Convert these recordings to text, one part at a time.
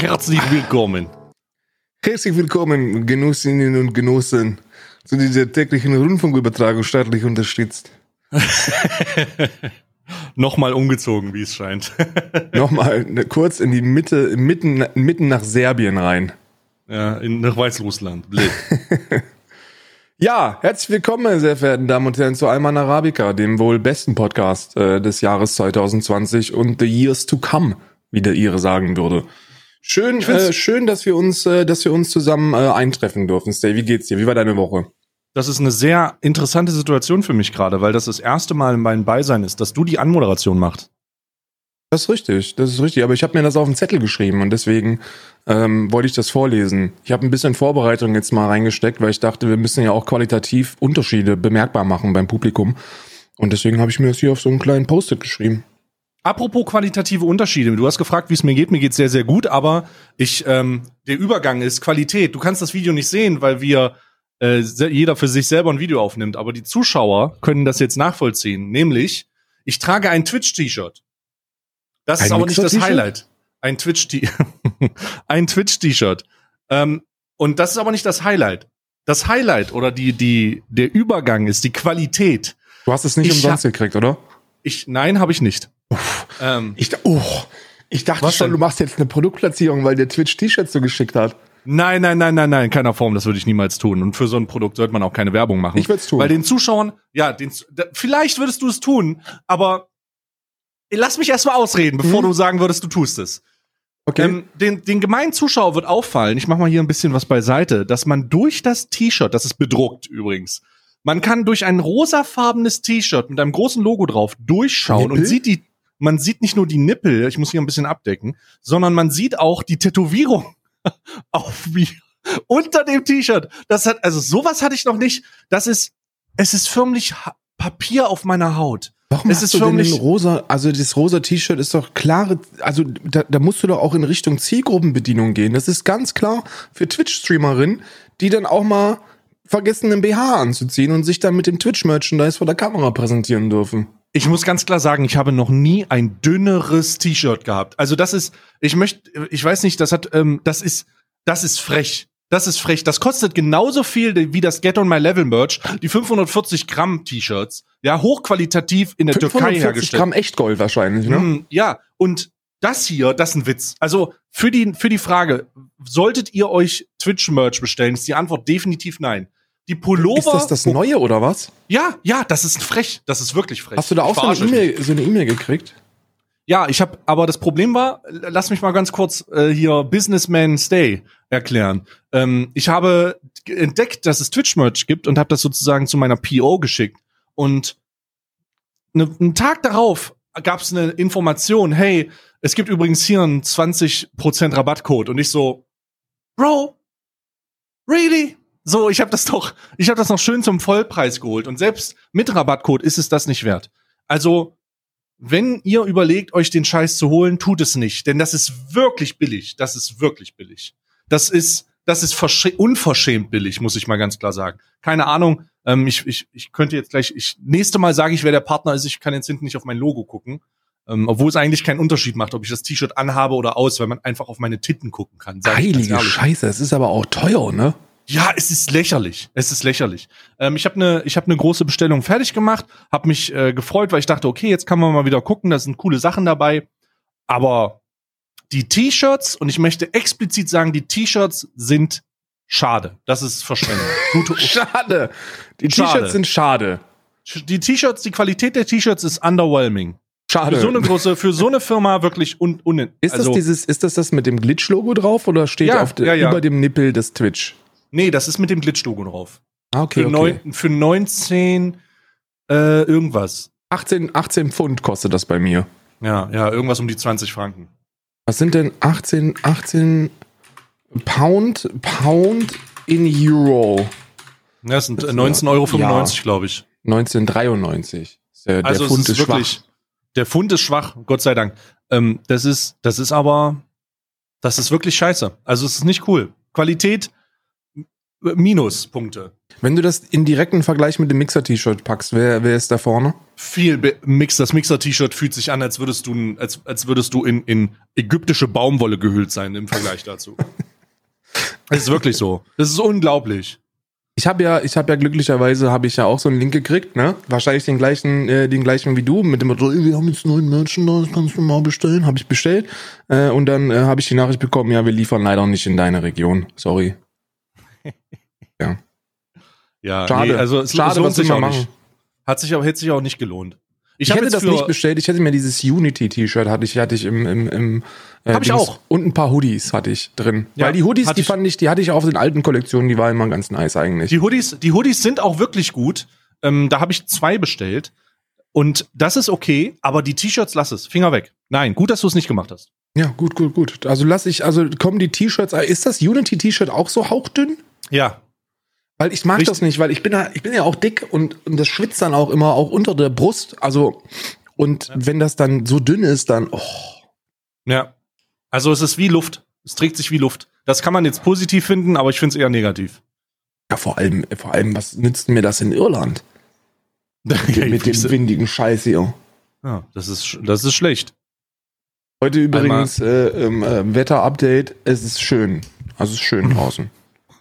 Herzlich willkommen. Herzlich willkommen, Genussinnen und Genossen, zu dieser täglichen Rundfunkübertragung staatlich unterstützt. Nochmal umgezogen, wie es scheint. Nochmal kurz in die Mitte, mitten, mitten nach Serbien rein. Ja, in, nach Weißrussland. Blöd. Ja, herzlich willkommen, meine sehr verehrten Damen und Herren, zu Alman Arabica, dem wohl besten Podcast äh, des Jahres 2020 und the years to come, wie der Ihre sagen würde. Schön, äh, schön, dass wir uns, äh, dass wir uns zusammen äh, eintreffen dürfen. Stay, wie geht's dir? Wie war deine Woche? Das ist eine sehr interessante Situation für mich gerade, weil das das erste Mal in meinem Beisein ist, dass du die Anmoderation machst. Das ist richtig, das ist richtig. Aber ich habe mir das auf den Zettel geschrieben und deswegen ähm, wollte ich das vorlesen. Ich habe ein bisschen Vorbereitung jetzt mal reingesteckt, weil ich dachte, wir müssen ja auch qualitativ Unterschiede bemerkbar machen beim Publikum. Und deswegen habe ich mir das hier auf so einen kleinen Post-it geschrieben. Apropos qualitative Unterschiede, du hast gefragt, wie es mir geht. Mir geht sehr, sehr gut, aber ich, ähm, der Übergang ist Qualität. Du kannst das Video nicht sehen, weil wir äh, jeder für sich selber ein Video aufnimmt, aber die Zuschauer können das jetzt nachvollziehen. Nämlich, ich trage ein Twitch-T-Shirt. Das Ein ist aber nicht das? Highlight. Ein Twitch-T ein Twitch-T-Shirt. Ähm, und das ist aber nicht das Highlight. Das Highlight oder die, die, der Übergang ist die Qualität. Du hast es nicht Ich umsonst gekriegt, oder? Ich, nein, habe ich nicht. Ähm, Ich, oh, ich dachte Was schon, denn? du machst jetzt eine Produktplatzierung, weil der Twitch T-Shirts so geschickt hat. nein, nein, nein, nein, nein, in keiner Form. Das würde ich niemals tun. Und für so ein Produkt sollte man auch keine Werbung machen. Ich würd's tun. Weil den Zuschauern, ja, den, da, vielleicht würdest du es tun, aber lass mich erst mal ausreden, bevor Mhm. du sagen würdest, du tust es. Okay. Ähm, den, den gemeinen Zuschauer wird auffallen, ich mache mal hier ein bisschen was beiseite, dass man durch das T-Shirt, das ist bedruckt übrigens, man kann durch ein rosafarbenes T-Shirt mit einem großen Logo drauf durchschauen Nippel? und sieht die, man sieht nicht nur die Nippel, ich muss hier ein bisschen abdecken, sondern man sieht auch die Tätowierung auf mir unter dem T-Shirt. Das hat, also sowas hatte ich noch nicht. Das ist, es ist förmlich Papier auf meiner Haut. Warum es hast ist du denn rosa, also das rosa T-Shirt ist doch klare, also da, da musst du doch auch in Richtung Zielgruppenbedienung gehen. Das ist ganz klar für Twitch-Streamerinnen, die dann auch mal vergessen, einen BH anzuziehen und sich dann mit dem Twitch-Merchandise vor der Kamera präsentieren dürfen. Ich muss ganz klar sagen, ich habe noch nie ein dünneres T-Shirt gehabt. Also das ist, ich möchte, ich weiß nicht, das hat, ähm, das ist, das ist frech. Das ist frech. Das kostet genauso viel wie das Get on My Level Merch, die 540 Gramm T-Shirts. Ja, hochqualitativ in der Türkei 540 hergestellt. Gramm Echtgold wahrscheinlich, ne? Mm, ja, und das hier, das ist ein Witz. Also für die, für die Frage, solltet ihr euch Twitch-Merch bestellen, ist die Antwort definitiv nein. Die Pullover. Ist das das Neue oder was? Ja, ja, das ist frech. Das ist wirklich frech. Hast du da auch so eine. E-Mail so eine E-Mail gekriegt? Ja, ich habe, aber das Problem war, lass mich mal ganz kurz äh, hier Businessman Stay erklären. Ähm, ich habe entdeckt, dass es Twitch-Merch gibt und habe das sozusagen zu meiner PO geschickt. Und ne, einen Tag darauf gab es eine Information, hey, es gibt übrigens hier einen 20% Rabattcode. Und ich so, Bro, really? So, ich habe das doch, ich habe das noch schön zum Vollpreis geholt. Und selbst mit Rabattcode ist es das nicht wert. Also, wenn ihr überlegt, euch den Scheiß zu holen, tut es nicht, denn das ist wirklich billig. Das ist wirklich billig. Das ist, das ist verschä- unverschämt billig, muss ich mal ganz klar sagen. Keine Ahnung. Ähm, ich, ich, ich könnte jetzt gleich, ich, nächste Mal sage ich, wer der Partner ist. Ich kann jetzt hinten nicht auf mein Logo gucken. Ähm, obwohl es eigentlich keinen Unterschied macht, ob ich das T-Shirt anhabe oder aus, weil man einfach auf meine Titten gucken kann. Heilige. Scheiße, das ist aber auch teuer, ne? Ja, es ist lächerlich. Es ist lächerlich. Ähm, ich habe eine ich habe eine große Bestellung fertig gemacht, habe mich äh, gefreut, weil ich dachte, okay, jetzt kann man mal wieder gucken, da sind coole Sachen dabei. Aber die T-Shirts und ich möchte explizit sagen, die T-Shirts sind schade. Das ist Verschwendung. Schade. Die. T-Shirts sind schade. die T-Shirts, die Qualität der T-Shirts ist underwhelming. Schade. Für so eine große, für so eine Firma wirklich un, un ist also, das dieses, ist das das mit dem Glitch-Logo drauf oder steht Ja, auf de, ja, ja. über dem Nippel des Twitch? Nee, das ist mit dem Glitch-Logo drauf. Ah, okay, Für, okay. neun, für 19 äh, irgendwas. 18, 18 Pfund kostet das bei mir. Ja, ja, irgendwas um die 20 Franken. Was sind denn 18, 18 Pound, Pound in Euro? Ja, das sind Das äh, ist 19,95 Euro, ja. glaube ich. 1993. Der, Also der Pfund ist ist wirklich, schwach. der Pfund ist schwach, Gott sei Dank. Ähm, das ist, das ist aber, das ist wirklich scheiße. Also es ist nicht cool. Qualität, Minuspunkte. Wenn du das in direkten Vergleich mit dem Mixer-T-Shirt packst, wer, wer ist da vorne? Viel Be Mix, das Mixer-T-Shirt fühlt sich an, als würdest du, als, als würdest du in, in ägyptische Baumwolle gehüllt sein im Vergleich dazu. Es ist wirklich so. Das ist unglaublich. Ich habe ja, ich habe ja glücklicherweise habe ich ja auch so einen Link gekriegt, ne? Wahrscheinlich den gleichen, äh, den gleichen wie du mit dem Motto, "Ey, wir haben jetzt neuen Merchandise, kannst du mal bestellen? Habe ich bestellt äh, und dann äh, habe ich die Nachricht bekommen, ja, wir liefern leider nicht in deine Region. Sorry. Ja, Schade. nee, also es, Schade, lohnt was sich auch nicht. machen? Hat sich auch, hätte sich auch nicht gelohnt. Ich, hab hätte das nicht bestellt. Ich hätte mir dieses Unity-T-Shirt hatte ich, hatte ich im, im, im äh, Hab ich Dings. auch. Und ein paar Hoodies hatte ich drin. Ja, Weil die Hoodies, die ich- fand ich, die hatte ich auch auf den alten Kollektionen, die waren immer ganz nice eigentlich. Die Hoodies, die Hoodies sind auch wirklich gut. Ähm, da habe ich zwei bestellt. Und das ist okay, aber die T-Shirts lass es. Finger weg. Nein, gut, dass du es nicht gemacht hast. ja, gut, gut, gut. Also lass ich, also kommen die T-Shirts, äh, ist das Unity-T-Shirt auch so hauchdünn? Ja. Weil ich mag Richtig. das nicht, weil ich bin ja, ich bin ja auch dick und, und das schwitzt dann auch immer auch unter der Brust. Also, und wenn das dann so dünn ist, dann, oh, Ja. Also es ist wie Luft. Es trägt sich wie Luft. Das kann man jetzt positiv finden, aber ich finde es eher negativ. ja, vor allem, vor allem, was nützt mir das in Irland? Ja, mit dem windigen Scheiß hier. ja, das ist, das ist schlecht. Heute übrigens äh, ähm, äh, Wetter-Update. Es ist schön. Also es ist schön draußen.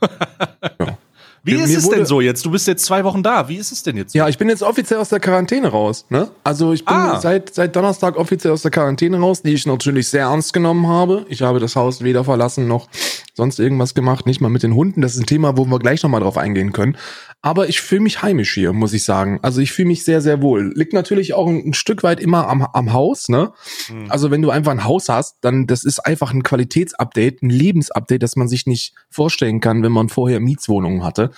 ja. Wie Mir- ist mir es denn so jetzt? Du bist jetzt zwei Wochen da. Wie ist es denn jetzt? Ja, ich bin jetzt offiziell aus der Quarantäne raus. Ne? Also ich bin Ah. seit, seit Donnerstag offiziell aus der Quarantäne raus, die ich natürlich sehr ernst genommen habe. Ich habe das Haus weder verlassen noch sonst irgendwas gemacht, nicht mal mit den Hunden. Das ist ein Thema, wo wir gleich nochmal drauf eingehen können. Aber ich fühle mich heimisch hier, muss ich sagen. Also ich fühle mich sehr, sehr wohl. Liegt natürlich auch ein, ein Stück weit immer am, am Haus. Ne? Hm. Also wenn du einfach ein Haus hast, dann das ist einfach ein Qualitätsupdate, ein Lebensupdate, das man sich nicht vorstellen kann, wenn man vorher Mietswohnungen hatte.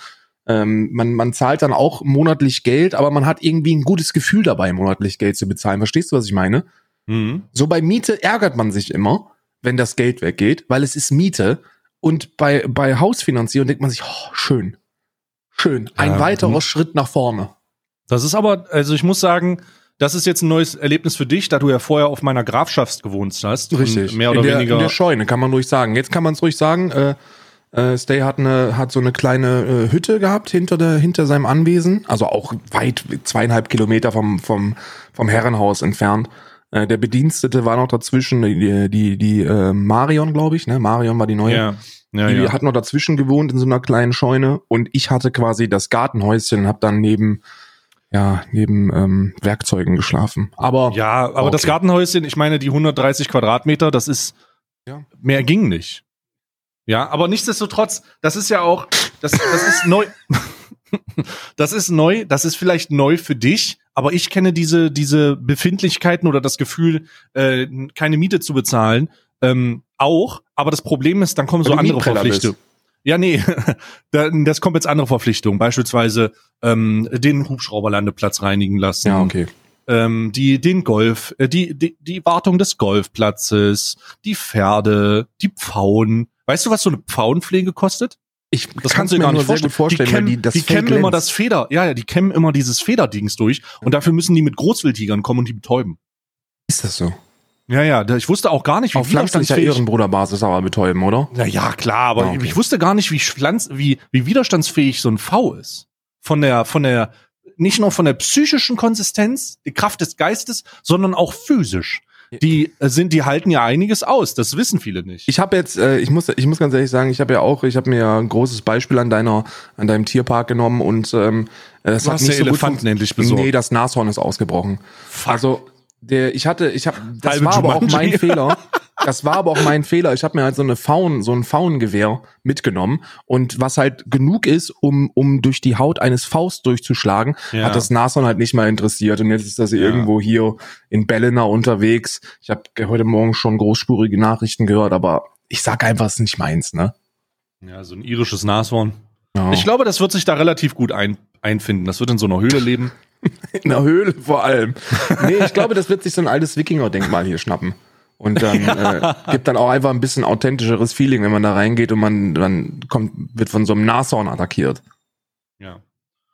Ähm, man, man zahlt dann auch monatlich Geld, aber man hat irgendwie ein gutes Gefühl dabei, monatlich Geld zu bezahlen. Verstehst du, was ich meine? Mhm. So bei Miete ärgert man sich immer, wenn das Geld weggeht, weil es ist Miete. Und bei, bei Hausfinanzierung denkt man sich, oh, schön. Schön. Ein Ja, weiterer mhm. Schritt nach vorne. Das ist aber, also ich muss sagen, das ist jetzt ein neues Erlebnis für dich, da du ja vorher auf meiner Grafschaft gewohnt hast. Richtig. Mehr oder in der, weniger. In der Scheune, kann man ruhig sagen. Jetzt kann man es ruhig sagen. Äh, äh, Stay hat, eine, hat so eine kleine äh, Hütte gehabt hinter, der, hinter seinem Anwesen. Also auch weit, zweieinhalb Kilometer vom, vom, vom Herrenhaus entfernt. Äh, der Bedienstete war noch dazwischen, die, die, die äh, Marion, glaube ich. Ne? Marion war die neue. ja, ja, die ja. hat noch dazwischen gewohnt in so einer kleinen Scheune. Und ich hatte quasi das Gartenhäuschen und habe dann neben, ja, neben ähm, Werkzeugen geschlafen. Aber ja, aber das Okay. Gartenhäuschen, ich meine, die 130 Quadratmeter, das ist, Ja. mehr ging nicht. Ja, aber nichtsdestotrotz, das ist ja auch, das, das ist neu. das ist neu, das ist vielleicht neu für dich, aber ich kenne diese, diese Befindlichkeiten oder das Gefühl, äh, keine Miete zu bezahlen, ähm, auch. Aber das Problem ist, dann kommen so andere Verpflichtungen. Ja, nee, Da- das kommt jetzt andere Verpflichtungen, beispielsweise ähm, den Hubschrauberlandeplatz reinigen lassen, ja, okay. ähm, die den Golf, äh, die, die die Wartung des Golfplatzes, die Pferde, die Pfauen. Weißt du, was so eine Pfauenpflege kostet? Ich Das kannst du mir nur sehr gut vorstellen, die kämmen, die das die kämmen immer das Feder, ja, ja, die kämmen immer dieses Federdings durch und dafür müssen die mit Großwildtigern kommen und die betäuben. Ist das so? Ja, ja, ich wusste auch gar nicht, wie Auf widerstandsfähig. Ehrenbruderbasis aber betäuben, oder? Na ja, klar, aber Ah, okay. ich wusste gar nicht, wie pflanz, wie wie widerstandsfähig so ein V ist. Von der von der nicht nur von der psychischen Konsistenz, die Kraft des Geistes, sondern auch physisch. Die äh, sind, die halten ja einiges aus. Das wissen viele nicht. Ich habe jetzt, äh, ich muss, ich muss ganz ehrlich sagen, ich habe ja auch, ich habe mir ja ein großes Beispiel an deiner, an deinem Tierpark genommen und ähm, es Du hat hast nicht so Elefanten endlich besorgt. Nee, das Nashorn ist ausgebrochen. Fuck. Also der, ich hatte, ich habe, das Halbe war aber auch Jumanji. mein Fehler. Das war aber auch mein Fehler. Ich habe mir halt so eine Faun, so ein Faungewehr mitgenommen und was halt genug ist, um um durch die Haut eines Faust durchzuschlagen, Ja. hat das Nashorn halt nicht mal interessiert und jetzt ist das Ja. irgendwo hier in Bellena unterwegs. Ich habe heute Morgen schon großspurige Nachrichten gehört, aber ich sag einfach, es ist nicht meins, ne? ja, so ein irisches Nashorn. Ja. Ich glaube, das wird sich da relativ gut ein, einfinden. Das wird in so einer Höhle leben. In der Höhle vor allem. Nee, ich glaube, das wird sich so ein altes Wikinger-Denkmal hier schnappen. Und dann äh, gibt dann auch einfach ein bisschen authentischeres Feeling, wenn man da reingeht und man dann kommt, wird von so einem Nashorn attackiert. Ja.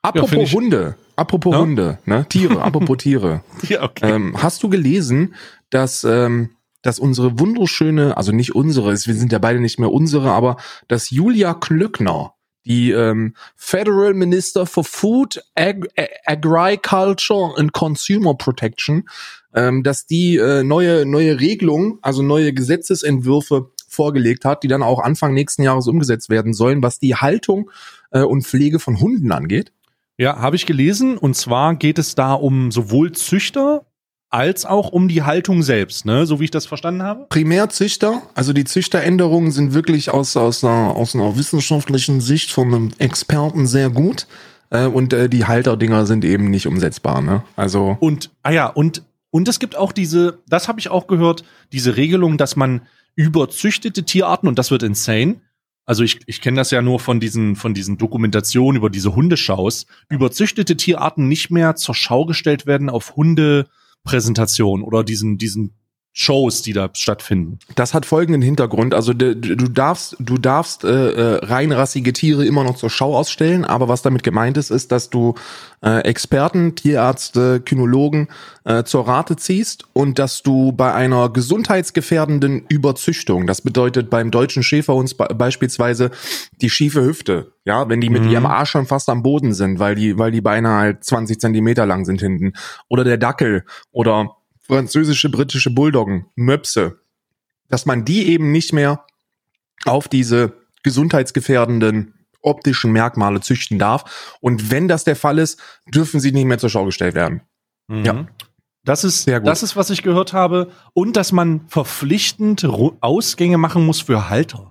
Apropos ich- Hunde, apropos Ja? Hunde, ne? Tiere, apropos Tiere. Ja, okay. Ähm, hast du gelesen, dass, ähm, dass unsere wunderschöne, also nicht unsere, wir sind ja beide nicht mehr unsere, aber dass Julia Klöckner, die ähm, Federal Minister for Food, Ag Agriculture and Consumer Protection, ähm, dass die äh, neue neue Regelungen, also neue Gesetzesentwürfe vorgelegt hat, die dann auch Anfang nächsten Jahres umgesetzt werden sollen, was die Haltung äh, und Pflege von Hunden angeht. Ja, habe ich gelesen. Und zwar geht es da um sowohl Züchter als auch um die Haltung selbst, ne? so wie ich das verstanden habe? Primär Züchter, also die Züchteränderungen sind wirklich aus, aus, einer, aus einer wissenschaftlichen Sicht von einem Experten sehr gut. Äh, und äh, die Halterdinger sind eben nicht umsetzbar. Ne? Also und, ah ja, und, und es gibt auch diese, das habe ich auch gehört, diese Regelung, dass man überzüchtete Tierarten, und das wird insane, also ich, ich kenne das ja nur von diesen, von diesen Dokumentationen über diese Hundeschaus, überzüchtete Tierarten nicht mehr zur Schau gestellt werden auf Hunde, Präsentation oder diesen, diesen Shows, die da stattfinden. Das hat folgenden Hintergrund. Also du, du darfst, du darfst äh, äh, reinrassige Tiere immer noch zur Schau ausstellen, aber was damit gemeint ist, ist, dass du äh, Experten, Tierärzte, Kynologen äh, zur Rate ziehst und dass du bei einer gesundheitsgefährdenden Überzüchtung, das bedeutet beim deutschen Schäferhund beispielsweise die schiefe Hüfte, ja, wenn die mit mhm. ihrem Arsch schon fast am Boden sind, weil die, weil die Beine halt 20 Zentimeter lang sind hinten, oder der Dackel oder französische, britische Bulldoggen, Möpse, dass man die eben nicht mehr auf diese gesundheitsgefährdenden optischen Merkmale züchten darf. Und wenn das der Fall ist, dürfen sie nicht mehr zur Schau gestellt werden. Mhm. Ja. Das ist, Sehr gut. das ist, was ich gehört habe. Und dass man verpflichtend Ausgänge machen muss für Halter.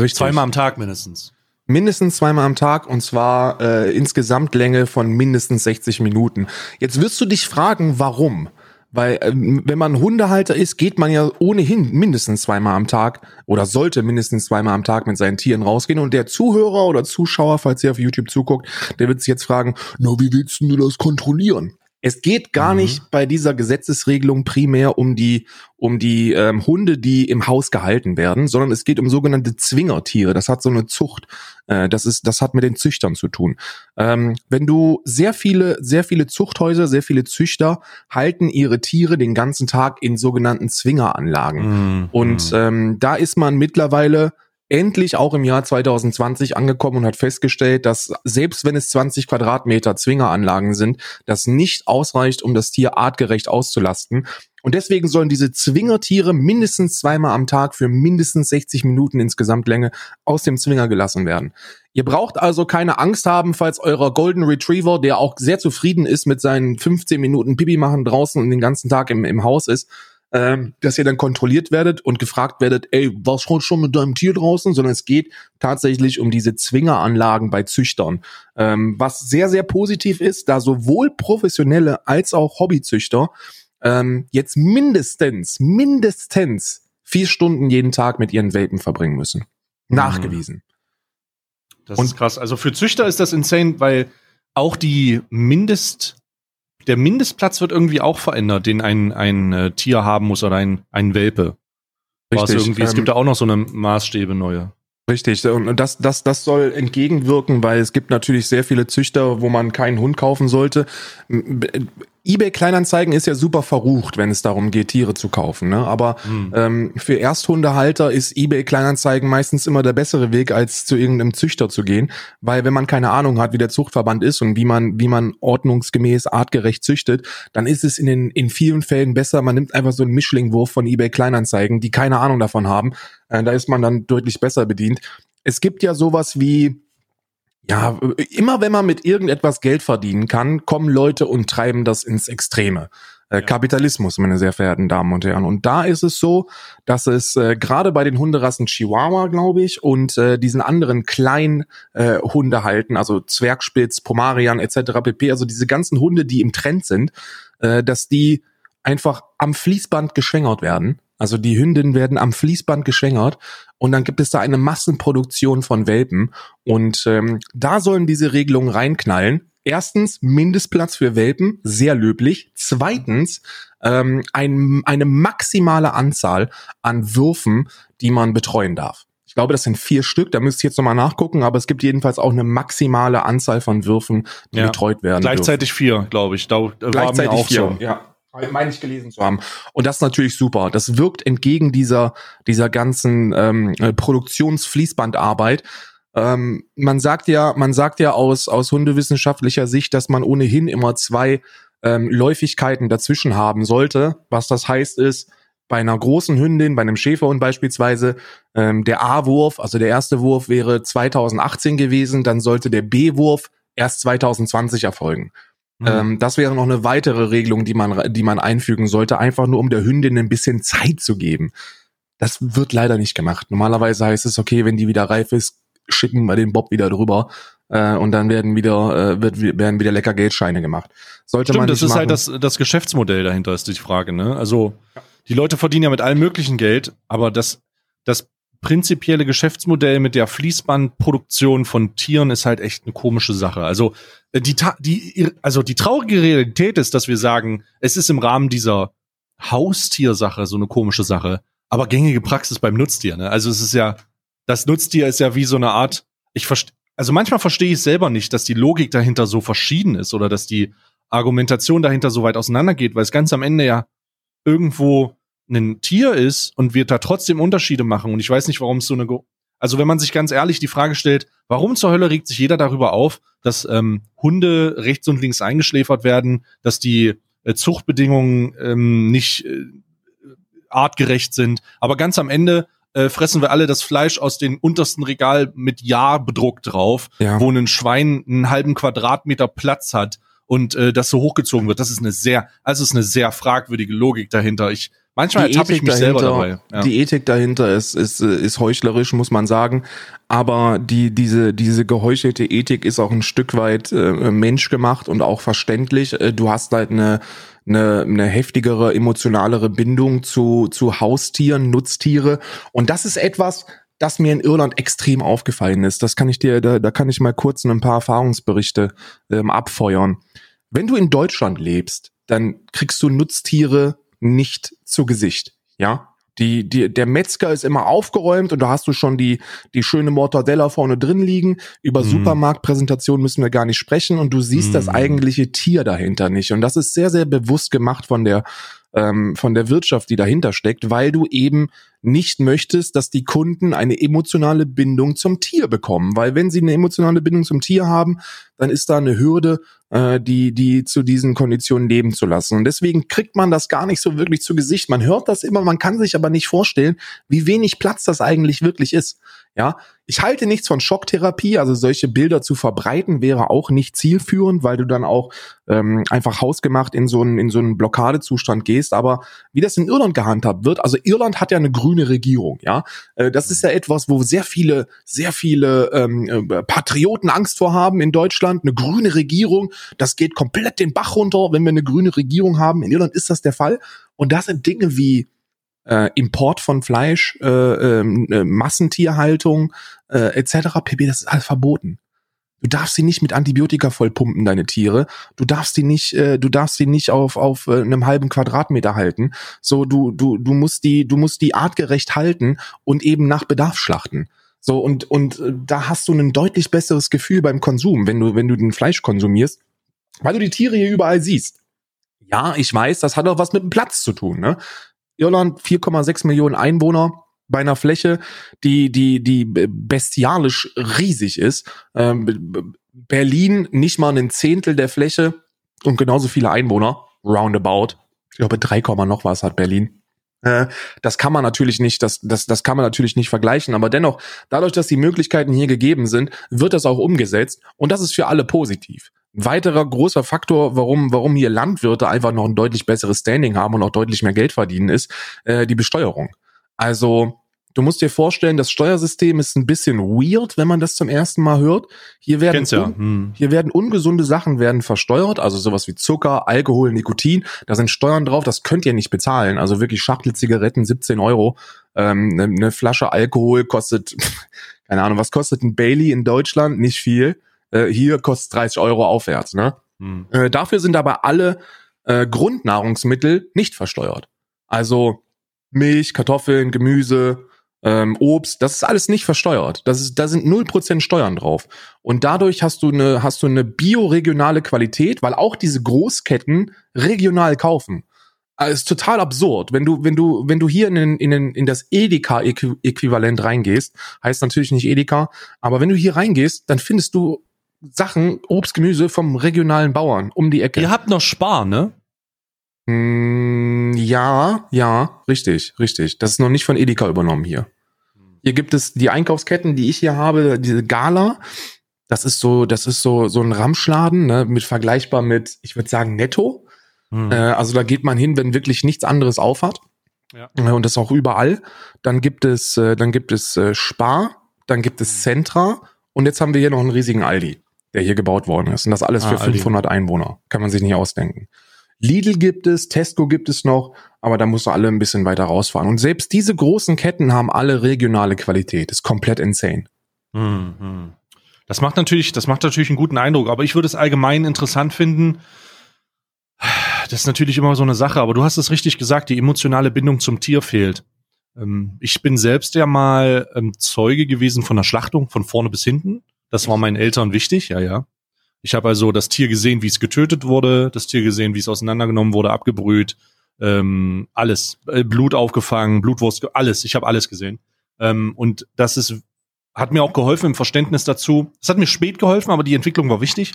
Richtig. Zweimal am Tag mindestens. Mindestens zweimal am Tag und zwar äh, insgesamt Länge von mindestens 60 Minuten. Jetzt wirst du dich fragen, warum? Weil ähm, wenn man Hundehalter ist, geht man ja ohnehin mindestens zweimal am Tag oder sollte mindestens zweimal am Tag mit seinen Tieren rausgehen. Und der Zuhörer oder Zuschauer, falls ihr auf YouTube zuguckt, der wird sich jetzt fragen, na, wie willst du das kontrollieren? Es geht gar mhm. nicht bei dieser Gesetzesregelung primär um die um die ähm, Hunde, die im Haus gehalten werden, sondern es geht um sogenannte Zwingertiere. Das hat so eine Zucht. Äh, das ist das hat mit den Züchtern zu tun. Ähm, wenn du sehr viele sehr viele Zuchthäuser, sehr viele Züchter halten ihre Tiere den ganzen Tag in sogenannten Zwingeranlagen. Mhm. Und ähm, da ist man mittlerweile endlich auch im Jahr 2020 angekommen und hat festgestellt, dass selbst wenn es 20 Quadratmeter Zwingeranlagen sind, das nicht ausreicht, um das Tier artgerecht auszulasten. Und deswegen sollen diese Zwingertiere mindestens zweimal am Tag für mindestens 60 Minuten insgesamt Länge aus dem Zwinger gelassen werden. Ihr braucht also keine Angst haben, falls eurer Golden Retriever, der auch sehr zufrieden ist mit seinen 15 Minuten Pipi machen draußen und den ganzen Tag im, im Haus ist, ähm, dass ihr dann kontrolliert werdet und gefragt werdet, ey, was schaut schon mit deinem Tier draußen, sondern es geht tatsächlich um diese Zwingeranlagen bei Züchtern, ähm, was sehr, sehr positiv ist, da sowohl professionelle als auch Hobbyzüchter ähm, jetzt mindestens, mindestens vier Stunden jeden Tag mit ihren Welpen verbringen müssen. Mhm. Nachgewiesen. Das und ist krass. Also für Züchter ist das insane, weil auch die Mindest der Mindestplatz wird irgendwie auch verändert, den ein, ein äh, Tier haben muss oder ein, ein Welpe. Richtig. Irgendwie, ähm, es gibt da auch noch so eine Maßstäbe neue. Richtig, und das, das, das soll entgegenwirken, weil es gibt natürlich sehr viele Züchter, wo man keinen Hund kaufen sollte eBay Kleinanzeigen ist ja super verrucht, wenn es darum geht, Tiere zu kaufen. Ne? Aber hm. ähm, für Ersthundehalter ist eBay Kleinanzeigen meistens immer der bessere Weg, als zu irgendeinem Züchter zu gehen, weil wenn man keine Ahnung hat, wie der Zuchtverband ist und wie man wie man ordnungsgemäß artgerecht züchtet, dann ist es in den in vielen Fällen besser. Man nimmt einfach so einen Mischlingwurf von eBay Kleinanzeigen, die keine Ahnung davon haben. Äh, da ist man dann deutlich besser bedient. Es gibt ja sowas wie ja, immer wenn man mit irgendetwas Geld verdienen kann, kommen Leute und treiben das ins Extreme. Äh, ja. Kapitalismus, meine sehr verehrten Damen und Herren. Und da ist es so, dass es äh, gerade bei den Hunderassen Chihuahua, glaube ich, und äh, diesen anderen kleinen äh, Hundehalten, also Zwergspitz, Pomarian etc. pp., also diese ganzen Hunde, die im Trend sind, äh, dass die einfach am Fließband geschwängert werden. Also die Hündinnen werden am Fließband geschwängert und dann gibt es da eine Massenproduktion von Welpen und ähm, da sollen diese Regelungen reinknallen. Erstens Mindestplatz für Welpen, sehr löblich. Zweitens ähm, ein, eine maximale Anzahl an Würfen, die man betreuen darf. Ich glaube, das sind vier Stück, da müsst ihr jetzt nochmal nachgucken, aber es gibt jedenfalls auch eine maximale Anzahl von Würfen, die ja. betreut werden. Gleichzeitig dürfen. vier, glaube ich. Da, da Gleichzeitig auch vier, so. ja meine ich gelesen zu haben. Und das ist natürlich super. Das wirkt entgegen dieser, dieser ganzen ähm, Produktionsfließbandarbeit. Ähm, man sagt ja, man sagt ja aus, aus hundewissenschaftlicher Sicht, dass man ohnehin immer zwei ähm, Läufigkeiten dazwischen haben sollte. Was das heißt ist, bei einer großen Hündin, bei einem Schäferhund beispielsweise, ähm, der A-Wurf, also der erste Wurf wäre 2018 gewesen, dann sollte der B-Wurf erst 2020 erfolgen. Mhm. Ähm, das wäre noch eine weitere Regelung, die man, die man einfügen sollte, einfach nur um der Hündin ein bisschen Zeit zu geben. Das wird leider nicht gemacht. Normalerweise heißt es, okay, wenn die wieder reif ist, schicken wir den Bob wieder drüber äh, und dann werden wieder äh, wird, werden wieder lecker Geldscheine gemacht. Sollte Stimmt, man das ist halt machen. halt das, das Geschäftsmodell dahinter, ist die Frage. Ne? Also ja. die Leute verdienen ja mit allem möglichen Geld, aber das, das prinzipielle Geschäftsmodell mit der Fließbandproduktion von Tieren ist halt echt eine komische Sache. Also die, die, also die traurige Realität ist, dass wir sagen, es ist im Rahmen dieser Haustiersache so eine komische Sache aber gängige Praxis beim Nutztier. Ne? Also es ist ja, das Nutztier ist ja wie so eine Art, ich verstehe, also manchmal verstehe ich selber nicht, dass die Logik dahinter so verschieden ist oder dass die Argumentation dahinter so weit auseinandergeht, weil es ganz am Ende ja irgendwo ein Tier ist und wir da trotzdem Unterschiede machen. Und ich weiß nicht, warum es so eine, also wenn man sich ganz ehrlich die Frage stellt, warum zur Hölle regt sich jeder darüber auf, dass ähm, Hunde rechts und links eingeschläfert werden, dass die äh, Zuchtbedingungen ähm, nicht äh, artgerecht sind. Aber ganz am Ende äh, fressen wir alle das Fleisch aus dem untersten Regal mit Ja bedruckt drauf, ja. wo ein Schwein einen halben Quadratmeter Platz hat und äh, das so hochgezogen wird. Das ist eine sehr, also ist eine sehr fragwürdige Logik dahinter. Ich manchmal ertappe ich mich dahinter, selber dabei. Ja. Die Ethik dahinter ist, ist ist heuchlerisch, muss man sagen. Aber die diese diese geheuchelte Ethik ist auch ein Stück weit äh, menschgemacht und auch verständlich. Äh, du hast halt eine eine, eine heftigere, emotionalere Bindung zu, zu Haustieren, Nutztiere. Und das ist etwas, das mir in Irland extrem aufgefallen ist. Das kann ich dir, da, da kann ich mal kurz ein paar Erfahrungsberichte ähm, abfeuern. Wenn du in Deutschland lebst, dann kriegst du Nutztiere nicht zu Gesicht. Ja, die, die, der Metzger ist immer aufgeräumt und da hast du schon die, die schöne Mortadella vorne drin liegen. Über mm. Supermarktpräsentation müssen wir gar nicht sprechen und du siehst mm. das eigentliche Tier dahinter nicht. Und das ist sehr, sehr bewusst gemacht von der, ähm, von der Wirtschaft, die dahinter steckt, weil du eben nicht möchtest, dass die Kunden eine emotionale Bindung zum Tier bekommen. Weil wenn sie eine emotionale Bindung zum Tier haben, dann ist da eine Hürde, äh, die, die zu diesen Konditionen leben zu lassen. Und deswegen kriegt man das gar nicht so wirklich zu Gesicht. Man hört das immer, man kann sich aber nicht vorstellen, wie wenig Platz das eigentlich wirklich ist. Ja, ich halte nichts von Schocktherapie, also solche Bilder zu verbreiten wäre auch nicht zielführend, weil du dann auch ähm, einfach hausgemacht in so einen in so einen Blockadezustand gehst. Aber wie das in Irland gehandhabt wird, also Irland hat ja eine grüne Regierung, ja, äh, das ist ja etwas, wo sehr viele sehr viele ähm, äh, Patrioten Angst vor haben in Deutschland. Eine grüne Regierung, das geht komplett den Bach runter, wenn wir eine grüne Regierung haben. In Irland ist das der Fall. Und da sind Dinge wie äh, Import von Fleisch, äh, ähm, äh, Massentierhaltung äh, etc. pp. Das ist alles verboten. Du darfst sie nicht mit Antibiotika vollpumpen, deine Tiere. Du darfst sie nicht, äh, du darfst sie nicht auf auf äh, einem halben Quadratmeter halten. So, du du du musst die du musst die artgerecht halten und eben nach Bedarf schlachten. So und und äh, da hast du ein deutlich besseres Gefühl beim Konsum, wenn du wenn du den Fleisch konsumierst, weil du die Tiere hier überall siehst. Ja, ich weiß, das hat auch was mit dem Platz zu tun. Ne? Irland 4,6 Millionen Einwohner bei einer Fläche, die die die bestialisch riesig ist. Ähm, Berlin nicht mal ein Zehntel der Fläche und genauso viele Einwohner, roundabout. Ich glaube 3, noch was hat Berlin. Äh, das kann man natürlich nicht, das, das, das kann man natürlich nicht vergleichen, aber dennoch, dadurch, dass die Möglichkeiten hier gegeben sind, wird das auch umgesetzt und das ist für alle positiv weiterer großer Faktor, warum, warum hier Landwirte einfach noch ein deutlich besseres Standing haben und auch deutlich mehr Geld verdienen, ist äh, die Besteuerung. Also du musst dir vorstellen, das Steuersystem ist ein bisschen weird, wenn man das zum ersten Mal hört. Hier werden, ja. hm. hier werden ungesunde Sachen werden versteuert, also sowas wie Zucker, Alkohol, Nikotin. Da sind Steuern drauf, das könnt ihr nicht bezahlen. Also wirklich Schachtelzigaretten 17 Euro. Ähm, eine, eine Flasche Alkohol kostet, keine Ahnung, was kostet ein Bailey in Deutschland? Nicht viel äh, hier kostet 30 Euro aufwärts. Ne? Hm. Äh, dafür sind aber alle äh, Grundnahrungsmittel nicht versteuert. Also Milch, Kartoffeln, Gemüse, ähm, Obst, das ist alles nicht versteuert. Das ist, da sind null Prozent Steuern drauf. Und dadurch hast du eine, hast du eine bioregionale Qualität, weil auch diese Großketten regional kaufen. Also, ist total absurd. Wenn du, wenn du, wenn du hier in, den, in, den, in das Edeka-Äquivalent reingehst, heißt natürlich nicht Edeka, aber wenn du hier reingehst, dann findest du Sachen, Obst, Gemüse vom regionalen Bauern um die Ecke. Ihr habt noch Spar, ne? Mm, ja, ja, richtig, richtig. Das ist noch nicht von Edeka übernommen hier. Hier gibt es die Einkaufsketten, die ich hier habe, diese Gala. Das ist so, das ist so so ein Ramschladen, ne, mit vergleichbar mit, ich würde sagen Netto. Hm. Äh, also da geht man hin, wenn wirklich nichts anderes aufhat. Ja. Äh, Und das auch überall. Dann gibt es, äh, dann gibt es äh, Spar, dann gibt es Centra und jetzt haben wir hier noch einen riesigen Aldi, der hier gebaut worden ist. Und das alles Ah, für Aldi. 500 Einwohner. Kann man sich nicht ausdenken. Lidl gibt es, Tesco gibt es noch, aber da musst du alle ein bisschen weiter rausfahren. Und selbst diese großen Ketten haben alle regionale Qualität. ist komplett insane. Hm, hm. Das macht natürlich, das macht natürlich einen guten Eindruck, aber ich würde es allgemein interessant finden. Das ist natürlich immer so eine Sache, aber du hast es richtig gesagt, die emotionale Bindung zum Tier fehlt. Ähm, ich bin selbst ja mal ähm, Zeuge gewesen von der Schlachtung von vorne bis hinten. Das war meinen Eltern wichtig, ja, ja. Ich habe also das Tier gesehen, wie es getötet wurde, das Tier gesehen, wie es auseinandergenommen wurde, abgebrüht, ähm, alles, äh, Blut aufgefangen, Blutwurst, alles. Ich habe alles gesehen. Ähm, und das ist hat mir auch geholfen im Verständnis dazu. Es hat mir spät geholfen, aber die Entwicklung war wichtig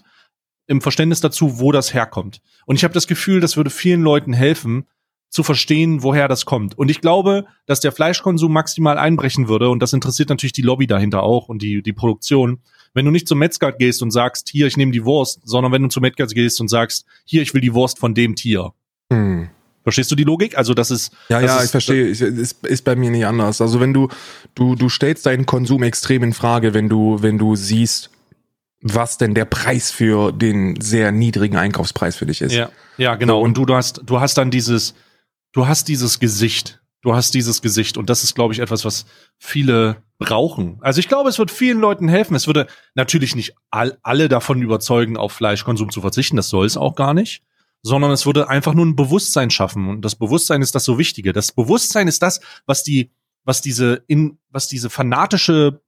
im Verständnis dazu, wo das herkommt. Und ich habe das Gefühl, das würde vielen Leuten helfen, zu verstehen, woher das kommt. Und ich glaube, dass der Fleischkonsum maximal einbrechen würde. Und das interessiert natürlich die Lobby dahinter auch und die, die Produktion. Wenn du nicht zum Metzger gehst und sagst, hier, ich nehme die Wurst, sondern wenn du zum Metzger gehst und sagst, hier, ich will die Wurst von dem Tier. Hm. Verstehst du die Logik? Also das ist Ja, das ja, ist, ich verstehe. Ich, ist, ist bei mir nicht anders. Also wenn du, du, du stellst deinen Konsum extrem in Frage, wenn du, wenn du siehst, was denn der Preis für den sehr niedrigen Einkaufspreis für dich ist. Ja, ja, genau. So, und du, du hast, du hast dann dieses, du hast dieses Gesicht. Du hast dieses Gesicht. Und das ist, glaube ich, etwas, was viele brauchen. Also ich glaube, es wird vielen Leuten helfen. Es würde natürlich nicht all, alle davon überzeugen, auf Fleischkonsum zu verzichten. Das soll es auch gar nicht. Sondern es würde einfach nur ein Bewusstsein schaffen. Und das Bewusstsein ist das so Wichtige. Das Bewusstsein ist das, was die, was diese, in, was diese fanatische,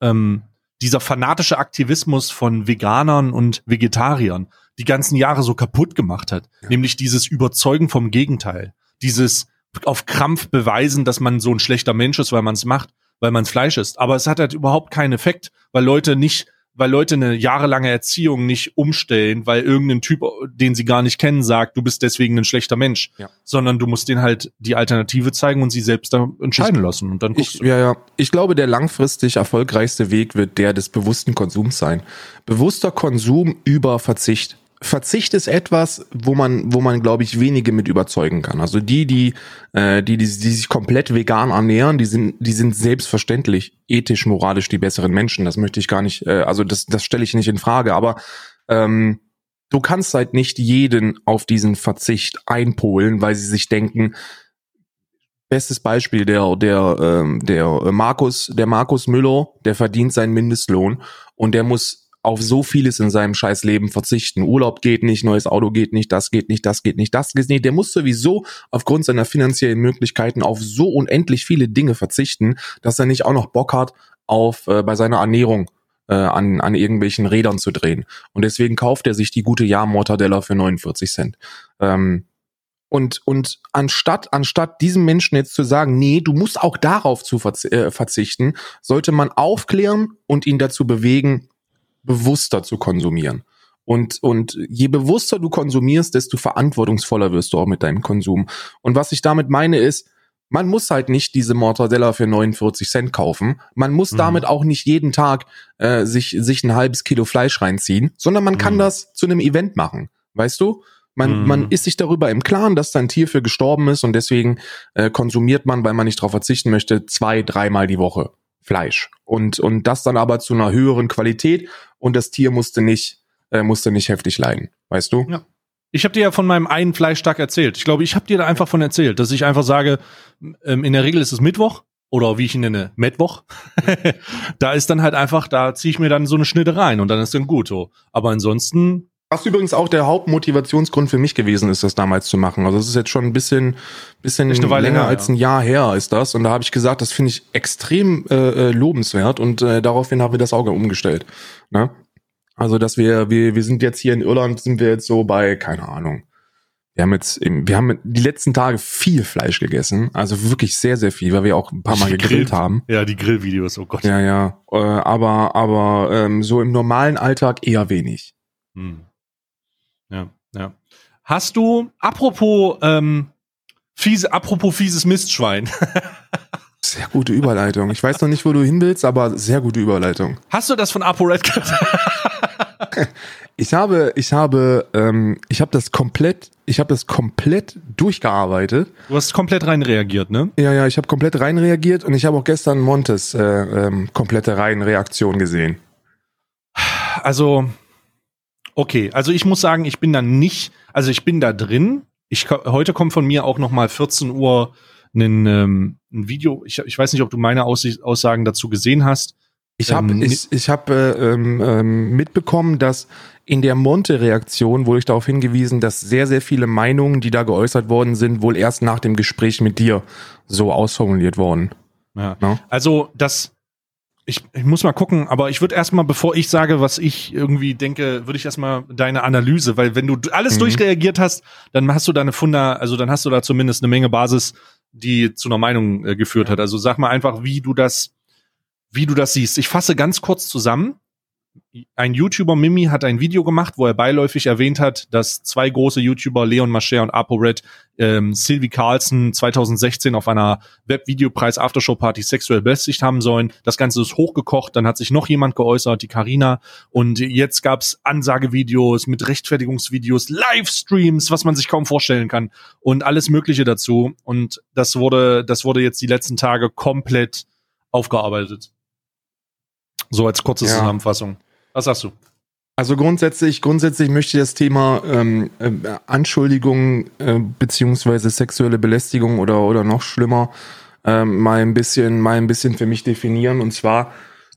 ähm, dieser fanatische Aktivismus von Veganern und Vegetariern die ganzen Jahre so kaputt gemacht hat. Ja. Nämlich dieses Überzeugen vom Gegenteil. Dieses auf Krampf beweisen, dass man so ein schlechter Mensch ist, weil man es macht, weil man Fleisch isst. Aber es hat halt überhaupt keinen Effekt, weil Leute nicht, weil Leute eine jahrelange Erziehung nicht umstellen, weil irgendein Typ, den sie gar nicht kennen, sagt, du bist deswegen ein schlechter Mensch. Ja. Sondern du musst denen halt die Alternative zeigen und sie selbst da entscheiden lassen. Und dann guckst Ich, du. ja, ja. Ich glaube, der langfristig erfolgreichste Weg wird der des bewussten Konsums sein. Bewusster Konsum über Verzicht. Verzicht ist etwas, wo man, wo man, glaube ich, wenige mit überzeugen kann. Also die, die, äh, die, die, die sich komplett vegan ernähren, die sind, die sind selbstverständlich ethisch, moralisch die besseren Menschen. Das möchte ich gar nicht, äh, also das, das stelle ich nicht in Frage. Aber ähm, du kannst halt nicht jeden auf diesen Verzicht einpolen, weil sie sich denken, Bestes Beispiel der der ähm, der Markus der Markus Müller, der verdient seinen Mindestlohn und der muss auf so vieles in seinem scheiß Leben verzichten. Urlaub geht nicht, neues Auto geht nicht, das geht nicht, das geht nicht, das geht nicht. Der muss sowieso aufgrund seiner finanziellen Möglichkeiten auf so unendlich viele Dinge verzichten, dass er nicht auch noch Bock hat auf äh, bei seiner Ernährung äh, an, an irgendwelchen Rädern zu drehen. Und deswegen kauft er sich die gute Jahr-Mortadella für 49 Cent. Ähm, und, und anstatt, anstatt diesem Menschen jetzt zu sagen, nee, du musst auch darauf zu äh, verzichten, sollte man aufklären und ihn dazu bewegen, bewusster zu konsumieren. Und, und je bewusster du konsumierst, desto verantwortungsvoller wirst du auch mit deinem Konsum. Und was ich damit meine ist, man muss halt nicht diese Mortadella für 49 Cent kaufen. Man muss Mhm. damit auch nicht jeden Tag äh, sich, sich ein halbes Kilo Fleisch reinziehen, sondern man kann Mhm. das zu einem Event machen. Weißt du? Man, Mhm. man ist sich darüber im Klaren, dass da ein Tier für gestorben ist und deswegen äh, konsumiert man, weil man nicht darauf verzichten möchte, zwei, dreimal die Woche Fleisch. Und, und das dann aber zu einer höheren Qualität und das Tier musste nicht, äh, musste nicht heftig leiden. Weißt du? Ja. Ich habe dir ja von meinem einen Fleischtag erzählt. Ich glaube, ich habe dir da einfach von erzählt, dass ich einfach sage, ähm, in der Regel ist es Mittwoch oder wie ich ihn nenne, Mittwoch. da ist dann halt einfach, da ziehe ich mir dann so eine Schnitte rein und dann ist dann gut so. Aber ansonsten, Was übrigens auch der Hauptmotivationsgrund für mich gewesen ist, das damals zu machen. Also es ist jetzt schon ein bisschen, bisschen länger her, als ein Jahr her ist das. Und da habe ich gesagt, das finde ich extrem äh, äh, lobenswert und äh, daraufhin haben wir das Auge umgestellt. Ne? Also dass wir, wir, wir sind jetzt hier in Irland, sind wir jetzt so bei, keine Ahnung, Wir haben jetzt, wir haben die letzten Tage viel Fleisch gegessen, also wirklich sehr, sehr viel, weil wir auch ein paar Mal gegrillt haben. Ja, die Grillvideos, oh Gott. Ja, ja, äh, aber, aber ähm, so im normalen Alltag eher wenig. Hm. Ja, ja. Hast du, apropos, ähm, fiese, apropos fieses Mistschwein. Sehr gute Überleitung. Ich weiß noch nicht, wo du hin willst, aber sehr gute Überleitung. Hast du das von ApoRed gehört? ich habe, ich habe, ähm, ich habe das komplett, ich habe das komplett durchgearbeitet. Du hast komplett rein reagiert, ne? Ja, ja, ich habe komplett rein reagiert und ich habe auch gestern Montes äh, ähm, komplette Reihenreaktion gesehen. Also, okay, also ich muss sagen, ich bin da nicht, also ich bin da drin. Ich heute kommt von mir auch noch mal 14 Uhr ein, ähm, ein Video. Ich, ich weiß nicht, ob du meine Aussagen dazu gesehen hast. Ich habe ähm, ich, ich hab, äh, ähm, ähm, mitbekommen, dass in der Monte-Reaktion wurde ich darauf hingewiesen, dass sehr, sehr viele Meinungen, die da geäußert worden sind, wohl erst nach dem Gespräch mit dir so ausformuliert worden. Ja. ja? Also das, ich, ich muss mal gucken, aber ich würde erstmal, bevor ich sage, was ich irgendwie denke, würde ich erstmal deine Analyse, weil wenn du alles mhm. durchreagiert hast, dann hast du deine Funda, also dann hast du da zumindest eine Menge Basis, die zu einer Meinung äh, geführt hat. Also sag mal einfach, wie du das wie du das siehst. Ich fasse ganz kurz zusammen. Ein YouTuber Mimi hat ein Video gemacht, wo er beiläufig erwähnt hat, dass zwei große YouTuber, Leon Mascher und ApoRed, ähm, Sylvie Carlson 2016 auf einer Webvideopreis Aftershow Party sexuell belästigt haben sollen. Das Ganze ist hochgekocht, dann hat sich noch jemand geäußert, die Karina und jetzt gab's Ansagevideos mit Rechtfertigungsvideos, Livestreams, was man sich kaum vorstellen kann und alles mögliche dazu und das wurde das wurde jetzt die letzten Tage komplett aufgearbeitet. So als kurze ja. Zusammenfassung. Was sagst du? Also grundsätzlich, grundsätzlich möchte ich das Thema ähm, äh, Anschuldigung äh, beziehungsweise sexuelle Belästigung oder oder noch schlimmer äh, mal ein bisschen mal ein bisschen für mich definieren. Und zwar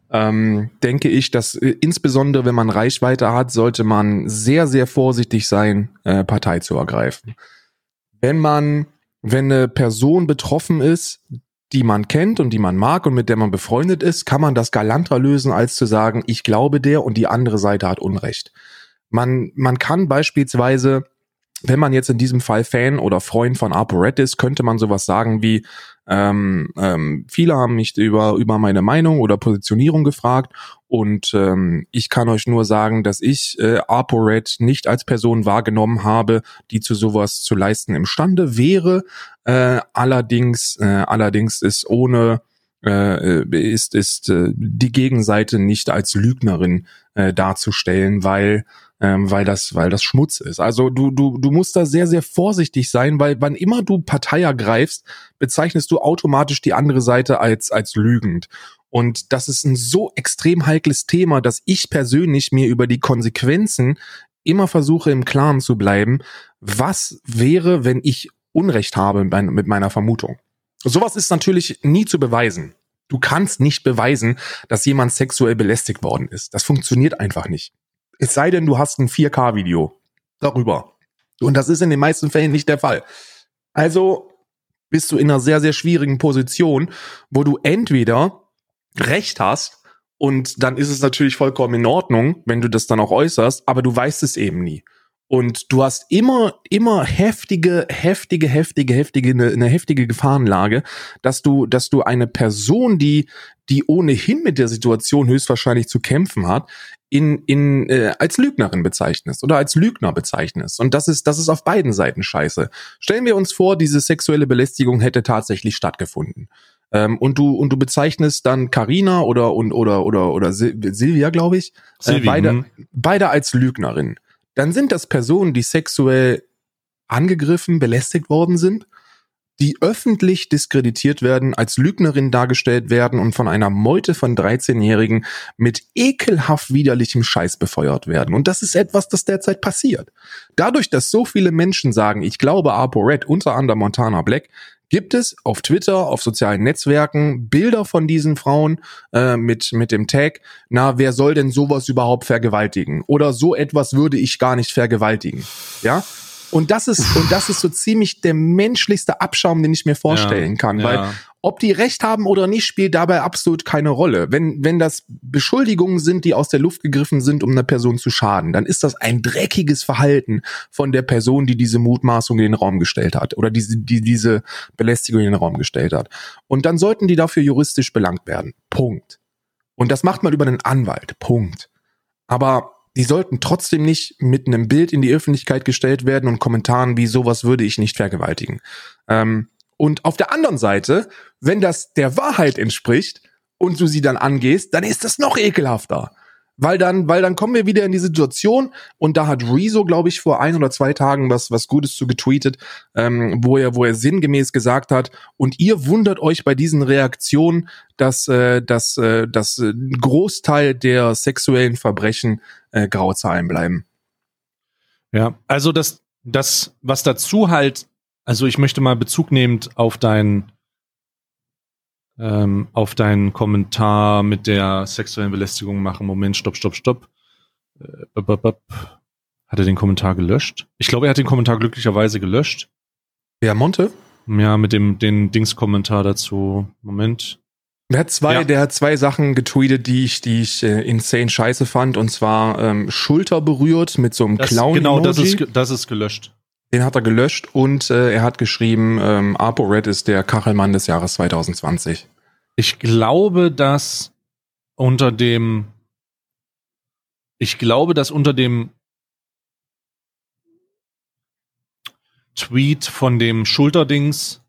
ähm, denke ich, dass äh, insbesondere wenn man Reichweite hat, sollte man sehr sehr vorsichtig sein, äh, Partei zu ergreifen. Wenn man wenn eine Person betroffen ist, die man kennt und die man mag und mit der man befreundet ist, kann man das galanter lösen, als zu sagen, ich glaube der und die andere Seite hat Unrecht. Man, man kann beispielsweise, wenn man jetzt in diesem Fall Fan oder Freund von ApoRed ist, könnte man sowas sagen wie, ähm, ähm, viele haben mich über, über meine Meinung oder Positionierung gefragt und ähm, ich kann euch nur sagen, dass ich äh, ApoRed nicht als Person wahrgenommen habe, die zu sowas zu leisten imstande wäre. Äh, allerdings, äh, allerdings ist ohne äh, ist ist äh, die Gegenseite nicht als Lügnerin äh, darzustellen, weil ähm, weil das, weil das Schmutz ist. Also du, du, du musst da sehr, sehr vorsichtig sein, weil wann immer du Partei ergreifst, bezeichnest du automatisch die andere Seite als, als lügend. Und das ist ein so extrem heikles Thema, dass ich persönlich mir über die Konsequenzen immer versuche im Klaren zu bleiben. Was wäre, wenn ich Unrecht habe mit meiner Vermutung? Sowas ist natürlich nie zu beweisen. Du kannst nicht beweisen, dass jemand sexuell belästigt worden ist. Das funktioniert einfach nicht. Es sei denn, du hast ein 4K-Video darüber. Und das ist in den meisten Fällen nicht der Fall. Also bist du in einer sehr, sehr schwierigen Position, wo du entweder Recht hast und dann ist es natürlich vollkommen in Ordnung, wenn du das dann auch äußerst, aber du weißt es eben nie. Und du hast immer, immer heftige, heftige, heftige, heftige, eine, eine heftige Gefahrenlage, dass du, dass du eine Person, die, die ohnehin mit der Situation höchstwahrscheinlich zu kämpfen hat, in, in, äh, als Lügnerin bezeichnest oder als Lügner bezeichnest. Und das ist, das ist auf beiden Seiten scheiße. Stellen wir uns vor, diese sexuelle Belästigung hätte tatsächlich stattgefunden. Ähm, und du, und du bezeichnest dann Karina oder, und, oder, oder, oder Silvia, glaube ich, äh, beide, hm. beide als Lügnerin. Dann sind das Personen, die sexuell angegriffen, belästigt worden sind die öffentlich diskreditiert werden, als Lügnerin dargestellt werden und von einer Meute von 13-Jährigen mit ekelhaft widerlichem Scheiß befeuert werden. Und das ist etwas, das derzeit passiert. Dadurch, dass so viele Menschen sagen, ich glaube ApoRed, unter anderem Montana Black, gibt es auf Twitter, auf sozialen Netzwerken Bilder von diesen Frauen äh, mit, mit dem Tag, na, wer soll denn sowas überhaupt vergewaltigen? Oder so etwas würde ich gar nicht vergewaltigen. Ja? Und das ist, und das ist so ziemlich der menschlichste Abschaum, den ich mir vorstellen ja, kann, weil Ob die recht haben oder nicht, spielt dabei absolut keine Rolle. Wenn, wenn das Beschuldigungen sind, die aus der Luft gegriffen sind, um einer Person zu schaden, dann ist das ein dreckiges Verhalten von der Person, die diese Mutmaßung in den Raum gestellt hat oder diese, die diese Belästigung in den Raum gestellt hat. Und dann sollten die dafür juristisch belangt werden. Punkt. Und das macht man über einen Anwalt. Punkt. Aber die sollten trotzdem nicht mit einem Bild in die Öffentlichkeit gestellt werden und Kommentaren wie sowas würde ich nicht vergewaltigen. Ähm, und auf der anderen Seite, wenn das der Wahrheit entspricht und du sie dann angehst, dann ist das noch ekelhafter. Weil dann, weil dann kommen wir wieder in die Situation und da hat Rezo, glaube ich, vor ein oder zwei Tagen was, was Gutes zu getweetet, ähm, wo er, wo er sinngemäß gesagt hat, und ihr wundert euch bei diesen Reaktionen, dass, äh, dass, äh, dass ein Großteil der sexuellen Verbrechen äh, Grauzahlen bleiben. Ja, also das, das, was dazu halt, also ich möchte mal Bezug nehmend auf dein, ähm, auf deinen Kommentar mit der sexuellen Belästigung machen. Moment, stopp, stopp, stopp. Äh, Hat er den Kommentar gelöscht? Ich glaube, er hat den Kommentar glücklicherweise gelöscht. Wer, Monte? Ja, mit dem den Dings-Kommentar dazu. Moment. Der hat zwei, ja. der hat zwei Sachen getweetet, die ich, die ich äh, insane scheiße fand. Und zwar ähm, Schulter berührt mit so einem Clown. -Emoji. Genau, das ist, das ist gelöscht. Den hat er gelöscht und äh, er hat geschrieben, ähm, ApoRed ist der Kachelmann des Jahres 2020. Ich glaube, dass unter dem, ich glaube, dass unter dem Tweet von dem Schulterdings,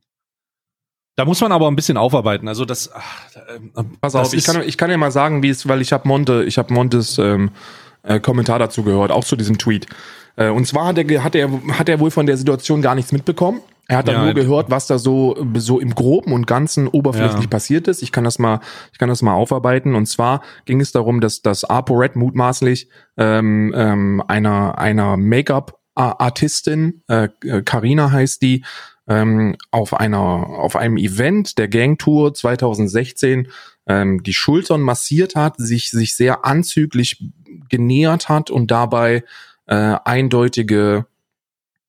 da muss man aber ein bisschen aufarbeiten. Also das, ach, äh, pass auf, ich kann, ich kann ja mal sagen, wie es, weil ich habe Monte, ich habe Montes ähm, äh, Kommentar dazu gehört, auch zu diesem Tweet. Äh, und zwar hat er, hat er, hat er wohl von der Situation gar nichts mitbekommen. Er hat dann ja, nur gehört, was da so, so im Groben und Ganzen oberflächlich ja. passiert ist. Ich kann das mal, ich kann das mal aufarbeiten. Und zwar ging es darum, dass das ApoRed mutmaßlich ähm, ähm, einer, einer Make-up-Artistin, äh, Carina heißt die, ähm, auf einer, auf einem Event der Gangtour 2016 ähm, die Schultern massiert hat, sich, sich sehr anzüglich genähert hat und dabei äh, eindeutige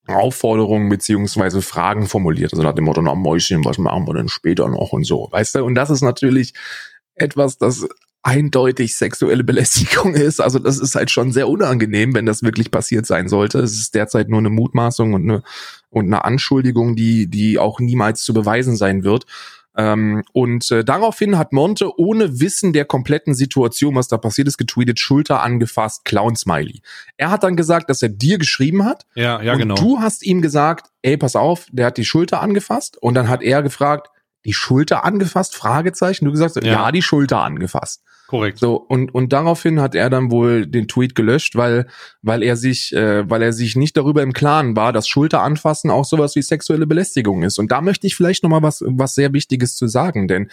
Aufforderungen beziehungsweise Fragen formuliert. Also nach dem Motto, na Mäuschen, was machen wir denn später noch und so, weißt du? Und das ist natürlich etwas, das eindeutig sexuelle Belästigung ist. Also das ist halt schon sehr unangenehm, wenn das wirklich passiert sein sollte. Es ist derzeit nur eine Mutmaßung und eine, und eine Anschuldigung, die, die auch niemals zu beweisen sein wird. Ähm, und äh, daraufhin hat Monte ohne Wissen der kompletten Situation, was da passiert ist, getweetet, Schulter angefasst, Clown-Smiley. Er hat dann gesagt, dass er dir geschrieben hat. Ja, ja, und genau. Du hast ihm gesagt, ey, pass auf, der hat die Schulter angefasst. Und dann hat er gefragt, die Schulter angefasst? Fragezeichen. Du gesagt, ja, ja die Schulter angefasst. Korrekt. So und und daraufhin hat er dann wohl den Tweet gelöscht, weil weil er sich äh, weil er sich nicht darüber im Klaren war, dass Schulter anfassen auch sowas wie sexuelle Belästigung ist. Und da möchte ich vielleicht noch mal was was sehr Wichtiges zu sagen, denn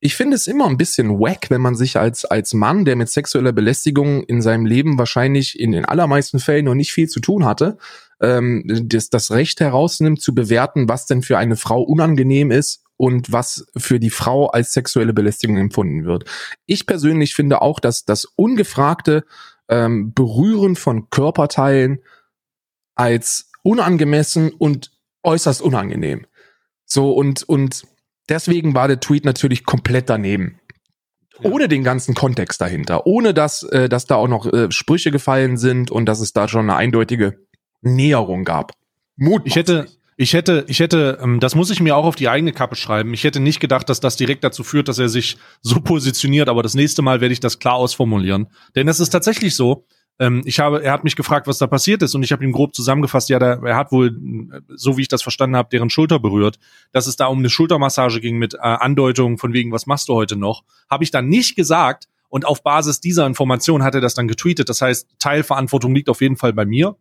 ich finde es immer ein bisschen wack, wenn man sich als als Mann, der mit sexueller Belästigung in seinem Leben wahrscheinlich in den allermeisten Fällen noch nicht viel zu tun hatte, ähm, das, das Recht herausnimmt zu bewerten, was denn für eine Frau unangenehm ist und was für die Frau als sexuelle Belästigung empfunden wird. Ich persönlich finde auch, dass das ungefragte ähm, Berühren von Körperteilen als unangemessen und äußerst unangenehm. So und und deswegen war der Tweet natürlich komplett daneben. Ja. Ohne den ganzen Kontext dahinter, ohne dass äh, dass da auch noch äh, Sprüche gefallen sind und dass es da schon eine eindeutige Näherung gab. Mut. Ich hätte ich hätte, ich hätte, ähm, das muss ich mir auch auf die eigene Kappe schreiben. Ich hätte nicht gedacht, dass das direkt dazu führt, dass er sich so positioniert, aber das nächste Mal werde ich das klar ausformulieren. Denn es ist tatsächlich so, ähm, ich habe, er hat mich gefragt, was da passiert ist, und ich habe ihm grob zusammengefasst, ja, der, er hat wohl, so wie ich das verstanden habe, deren Schulter berührt, dass es da um eine Schultermassage ging mit äh, Andeutungen von wegen, was machst du heute noch? Habe ich dann nicht gesagt, und auf Basis dieser Information hat er das dann getweetet. Das heißt, Teilverantwortung liegt auf jeden Fall bei mir.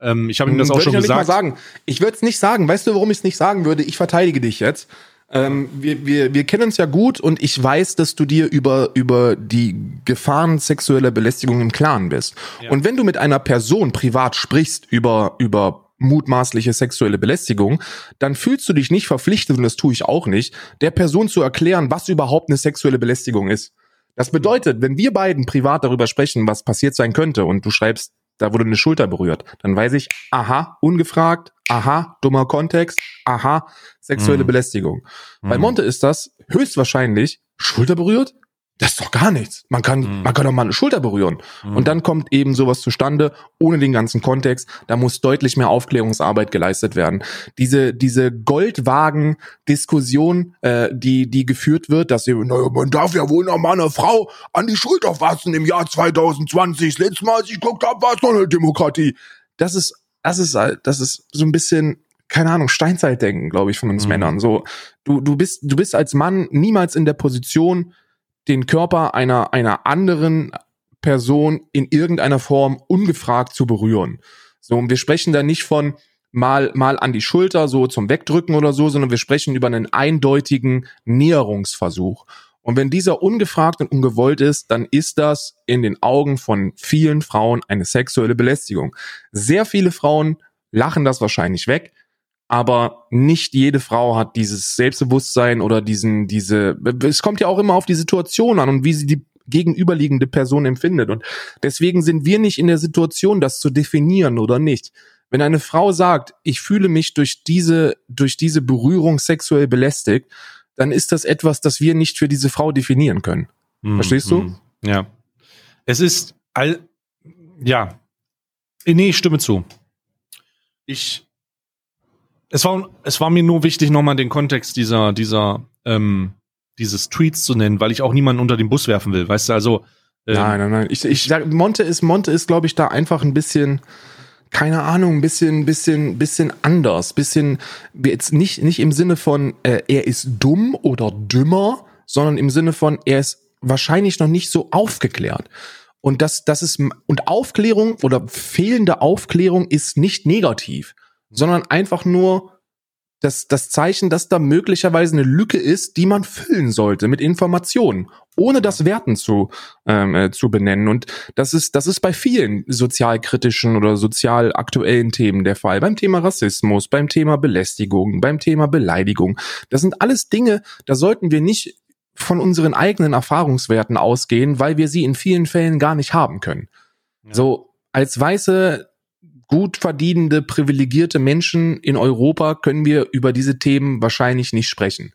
Ähm, ich habe ihm das auch schon ich gesagt. Nicht mal sagen. Ich würde es nicht sagen. Weißt du, warum ich es nicht sagen würde? Ich verteidige dich jetzt. Ähm, wir wir, wir kennen uns ja gut und ich weiß, dass du dir über, über die Gefahren sexueller Belästigung im Klaren bist. Ja. Und wenn du mit einer Person privat sprichst über, über mutmaßliche sexuelle Belästigung, dann fühlst du dich nicht verpflichtet, und das tue ich auch nicht, der Person zu erklären, was überhaupt eine sexuelle Belästigung ist. Das bedeutet, wenn wir beiden privat darüber sprechen, was passiert sein könnte, und du schreibst da wurde eine Schulter berührt, dann weiß ich, aha, ungefragt, aha, dummer Kontext, aha, sexuelle Mhm. Belästigung. Bei Mhm. Monte ist das höchstwahrscheinlich Schulter berührt? Das ist doch gar nichts. Man kann, Mhm. man kann doch mal eine Schulter berühren. Mhm. Und dann kommt eben sowas zustande, ohne den ganzen Kontext. Da muss deutlich mehr Aufklärungsarbeit geleistet werden. Diese, diese Goldwagen-Diskussion, äh, die, die geführt wird, dass sie, naja, man darf ja wohl noch mal eine Frau an die Schulter fassen im Jahr 2020. Das letzte Mal, als ich geguckt habe, war es noch eine Demokratie. Das ist, das ist, halt- das ist so ein bisschen, keine Ahnung, Steinzeitdenken, glaube ich, von uns Mhm. Männern. So, du, du bist, du bist als Mann niemals in der Position, den Körper einer, einer anderen Person in irgendeiner Form ungefragt zu berühren. So, und wir sprechen da nicht von mal, mal an die Schulter, so zum Wegdrücken oder so, sondern wir sprechen über einen eindeutigen Näherungsversuch. Und wenn dieser ungefragt und ungewollt ist, dann ist das in den Augen von vielen Frauen eine sexuelle Belästigung. Sehr viele Frauen lachen das wahrscheinlich weg, aber nicht jede Frau hat dieses Selbstbewusstsein oder diesen, diese, es kommt ja auch immer auf die Situation an und wie sie die gegenüberliegende Person empfindet. Und deswegen sind wir nicht in der Situation, das zu definieren oder nicht. Wenn eine Frau sagt, ich fühle mich durch diese, durch diese Berührung sexuell belästigt, dann ist das etwas, das wir nicht für diese Frau definieren können. Mhm. Verstehst du? Mhm. Ja. Es ist all, ja. Nee, ich stimme zu. Ich, es war, es war mir nur wichtig, nochmal den Kontext dieser, dieser, ähm, dieses Tweets zu nennen, weil ich auch niemanden unter den Bus werfen will. Weißt du, also, ähm, nein, nein, nein. Ich, ich sag, Monte ist, Monte ist, glaube ich, da einfach ein bisschen, keine Ahnung, ein bisschen, bisschen, bisschen anders, bisschen jetzt nicht, nicht im Sinne von, äh, er ist dumm oder dümmer, sondern im Sinne von, er ist wahrscheinlich noch nicht so aufgeklärt. Und das, das ist, und Aufklärung oder fehlende Aufklärung ist nicht negativ, sondern einfach nur das, das Zeichen, dass da möglicherweise eine Lücke ist, die man füllen sollte mit Informationen, ohne das Werten zu, ähm, äh, zu benennen. Und das ist, das ist bei vielen sozialkritischen oder sozial aktuellen Themen der Fall. Beim Thema Rassismus, beim Thema Belästigung, beim Thema Beleidigung. Das sind alles Dinge, da sollten wir nicht von unseren eigenen Erfahrungswerten ausgehen, weil wir sie in vielen Fällen gar nicht haben können. Ja. So, als weiße, gut verdienende, privilegierte Menschen in Europa können wir über diese Themen wahrscheinlich nicht sprechen.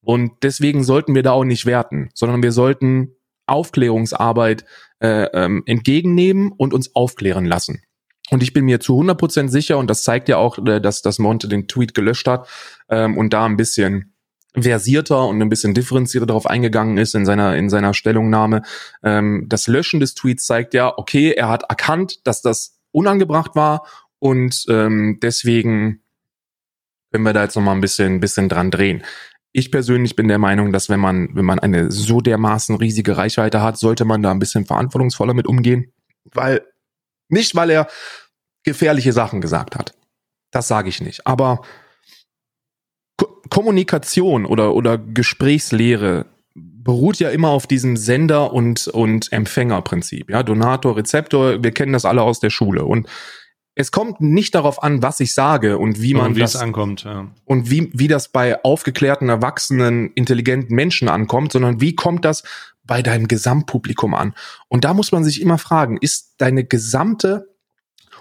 Und deswegen sollten wir da auch nicht werten, sondern wir sollten Aufklärungsarbeit äh, ähm, entgegennehmen und uns aufklären lassen. Und ich bin mir zu 100% sicher, und das zeigt ja auch, äh, dass, dass Monte den Tweet gelöscht hat ähm, und da ein bisschen versierter und ein bisschen differenzierter darauf eingegangen ist in seiner in seiner Stellungnahme. Ähm, das Löschen des Tweets zeigt ja, okay, er hat erkannt, dass das unangebracht war und ähm, deswegen können wir da jetzt noch mal ein bisschen bisschen dran drehen. Ich persönlich bin der Meinung, dass wenn man wenn man eine so dermaßen riesige Reichweite hat, sollte man da ein bisschen verantwortungsvoller mit umgehen, weil nicht weil er gefährliche Sachen gesagt hat. Das sage ich nicht, aber Ko Kommunikation oder, oder Gesprächslehre beruht ja immer auf diesem Sender- und, und Empfängerprinzip. Ja, Donator, Rezeptor, wir kennen das alle aus der Schule. Und es kommt nicht darauf an, was ich sage und wie man und wie das es ankommt. Ja. und wie, wie das bei aufgeklärten, erwachsenen, intelligenten Menschen ankommt, sondern wie kommt das bei deinem Gesamtpublikum an? Und da muss man sich immer fragen, ist deine gesamte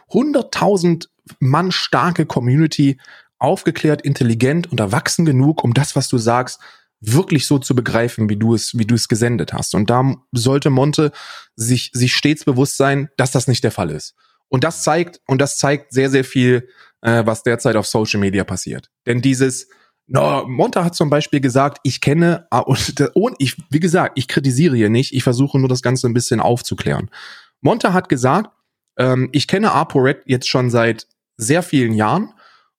100.000 Mann starke Community aufgeklärt, intelligent und erwachsen genug, um das, was du sagst, wirklich so zu begreifen, wie du es, wie du es gesendet hast. Und da sollte Monte sich, sich stets bewusst sein, dass das nicht der Fall ist. Und das zeigt, und das zeigt sehr, sehr viel, äh, was derzeit auf Social Media passiert. Denn dieses, no, Monte hat zum Beispiel gesagt, ich kenne, ah, und, und ich, wie gesagt, ich kritisiere hier nicht, ich versuche nur das Ganze ein bisschen aufzuklären. Monte hat gesagt, ähm, ich kenne ApoRed jetzt schon seit sehr vielen Jahren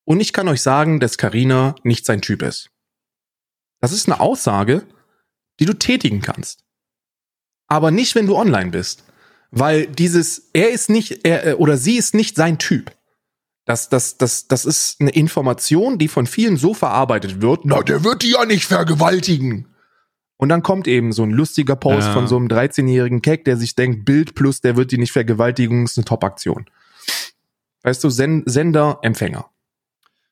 und ich kann euch sagen, dass Carina nicht sein Typ ist. Das ist eine Aussage, die du tätigen kannst. Aber nicht, wenn du online bist. Weil dieses, er ist nicht, er oder sie ist nicht sein Typ. Das, das, das, das ist eine Information, die von vielen so verarbeitet wird. Na, der wird die ja nicht vergewaltigen. Und dann kommt eben so ein lustiger Post Ja. von so einem 13-jährigen Keck, der sich denkt, Bild plus, der wird die nicht vergewaltigen, ist eine Top-Aktion. Weißt du, Sen Sender, Empfänger.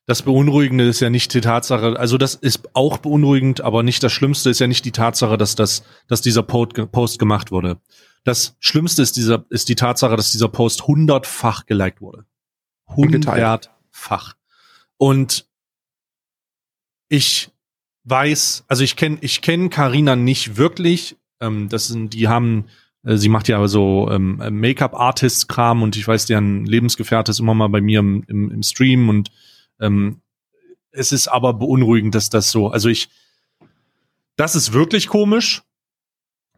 Das Beunruhigende ist ja nicht die Tatsache, also das ist auch beunruhigend, aber nicht das Schlimmste ist ja nicht die Tatsache, dass das, dass dieser Post, gemacht wurde. Das Schlimmste ist dieser, ist die Tatsache, dass dieser Post hundertfach geliked wurde. Hundertfach. Und ich weiß, also ich kenne, ich kenne Carina nicht wirklich. Ähm, das sind, die haben, äh, sie macht ja so ähm, Make-up-Artist-Kram und ich weiß, deren Lebensgefährte ist immer mal bei mir im, im, im Stream und ähm, es ist aber beunruhigend, dass das so, also ich, das ist wirklich komisch.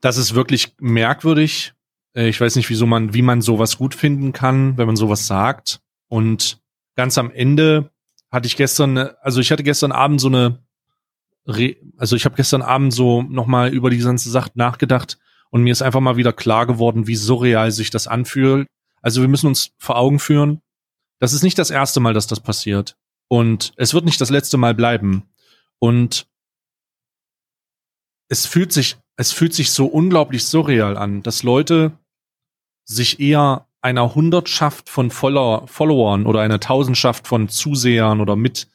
Das ist wirklich merkwürdig. Äh, ich weiß nicht, wieso man, wie man sowas gut finden kann, wenn man sowas sagt. Und ganz am Ende hatte ich gestern, also ich hatte gestern Abend so eine, Re also ich habe gestern Abend so nochmal über die ganze Sache nachgedacht und mir ist einfach mal wieder klar geworden, wie surreal sich das anfühlt. Also wir müssen uns vor Augen führen, das ist nicht das erste Mal, dass das passiert. Und es wird nicht das letzte Mal bleiben. Und es fühlt sich, es fühlt sich so unglaublich surreal an, dass Leute sich eher einer Hundertschaft von Follower, Followern oder einer Tausendschaft von Zusehern oder mit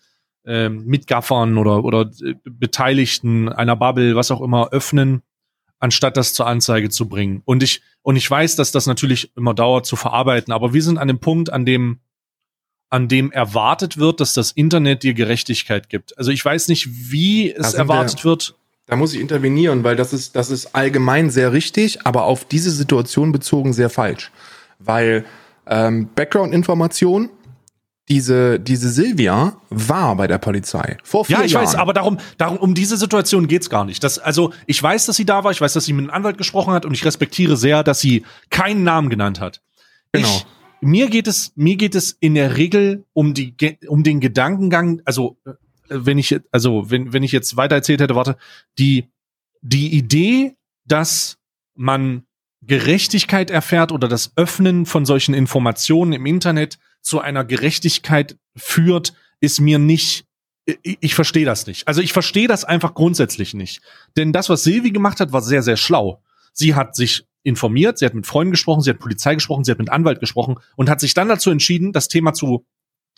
äh, Mitgaffern oder oder äh, Beteiligten einer Bubble, was auch immer, öffnen, anstatt das zur Anzeige zu bringen. Und ich und ich weiß, dass das natürlich immer dauert zu verarbeiten, aber wir sind an dem Punkt, an dem an dem erwartet wird, dass das Internet dir Gerechtigkeit gibt. Also ich weiß nicht, wie es erwartet wir, wird. Da muss ich intervenieren, weil das ist, das ist allgemein sehr richtig, aber auf diese Situation bezogen sehr falsch. Weil ähm, Background-Information, diese, diese Silvia war bei der Polizei vor vier Jahren. Ja, ich Jahren. weiß, aber darum, darum, um diese Situation geht's gar nicht. Das, also, ich weiß, dass sie da war, ich weiß, dass sie mit einem Anwalt gesprochen hat und ich respektiere sehr, dass sie keinen Namen genannt hat. Genau. Ich, mir geht es, mir geht es in der Regel um die, um den Gedankengang, also, äh, wenn ich, also, wenn, wenn ich jetzt weiter erzählt hätte, warte, die, die Idee, dass man Gerechtigkeit erfährt oder das Öffnen von solchen Informationen im Internet zu einer Gerechtigkeit führt, ist mir nicht, ich, ich verstehe das nicht. Also ich verstehe das einfach grundsätzlich nicht. Denn das, was Silvi gemacht hat, war sehr, sehr schlau. Sie hat sich informiert, sie hat mit Freunden gesprochen, sie hat Polizei gesprochen, sie hat mit Anwalt gesprochen und hat sich dann dazu entschieden, das Thema zu,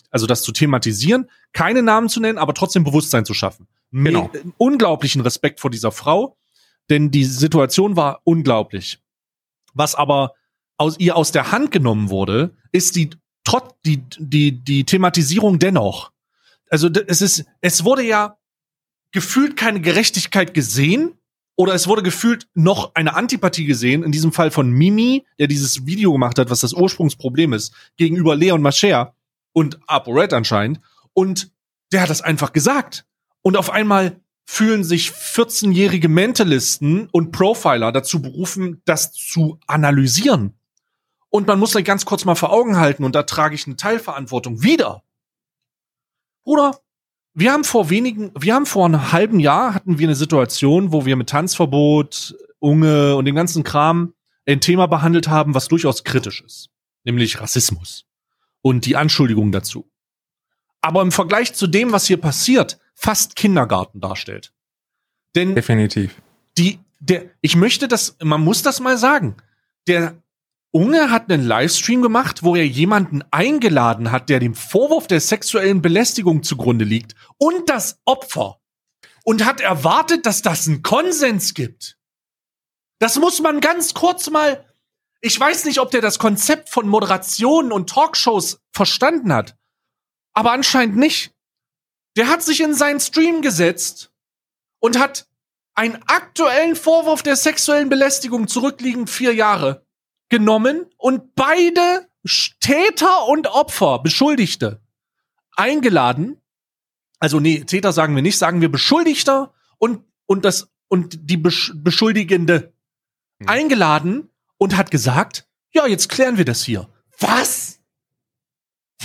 also das zu thematisieren, keine Namen zu nennen, aber trotzdem Bewusstsein zu schaffen. Genau. Mit unglaublichen Respekt vor dieser Frau, denn die Situation war unglaublich. Was aber aus ihr aus der Hand genommen wurde, ist die trotz die die die Thematisierung dennoch. Also es ist es wurde ja gefühlt keine Gerechtigkeit gesehen, oder es wurde gefühlt noch eine Antipathie gesehen, in diesem Fall von Mimi, der dieses Video gemacht hat, was das Ursprungsproblem ist, gegenüber Leon Mascher und ApoRed anscheinend. Und der hat das einfach gesagt. Und auf einmal fühlen sich 14-jährige Mentalisten und Profiler dazu berufen, das zu analysieren. Und man muss da ganz kurz mal vor Augen halten, und da trage ich eine Teilverantwortung wieder. Bruder, wir haben vor wenigen, wir haben vor einem halben Jahr hatten wir eine Situation, wo wir mit Tanzverbot, Unge und dem ganzen Kram ein Thema behandelt haben, was durchaus kritisch ist, nämlich Rassismus und die Anschuldigung dazu. Aber im Vergleich zu dem, was hier passiert, fast Kindergarten darstellt. Denn definitiv. Die, der, ich möchte das, man muss das mal sagen. Der Unge hat einen Livestream gemacht, wo er jemanden eingeladen hat, der dem Vorwurf der sexuellen Belästigung zugrunde liegt und das Opfer und hat erwartet, dass das einen Konsens gibt. Das muss man ganz kurz mal. Ich weiß nicht, ob der das Konzept von Moderationen und Talkshows verstanden hat, aber anscheinend nicht. Der hat sich in seinen Stream gesetzt und hat einen aktuellen Vorwurf der sexuellen Belästigung zurückliegend vier Jahre genommen und beide Täter und Opfer, Beschuldigte, eingeladen. Also nee, Täter sagen wir nicht, sagen wir Beschuldigter und, und das, und die Besch Beschuldigende hm. eingeladen und hat gesagt, ja, jetzt klären wir das hier. Was?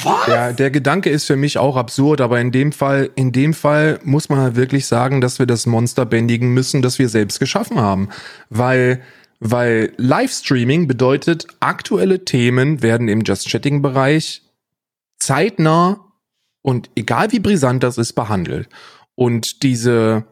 Was? Ja, der Gedanke ist für mich auch absurd, aber in dem Fall, in dem Fall muss man halt wirklich sagen, dass wir das Monster bändigen müssen, das wir selbst geschaffen haben. Weil weil Livestreaming bedeutet, aktuelle Themen werden im Just Chatting Bereich zeitnah und egal wie brisant das ist, behandelt. Und diese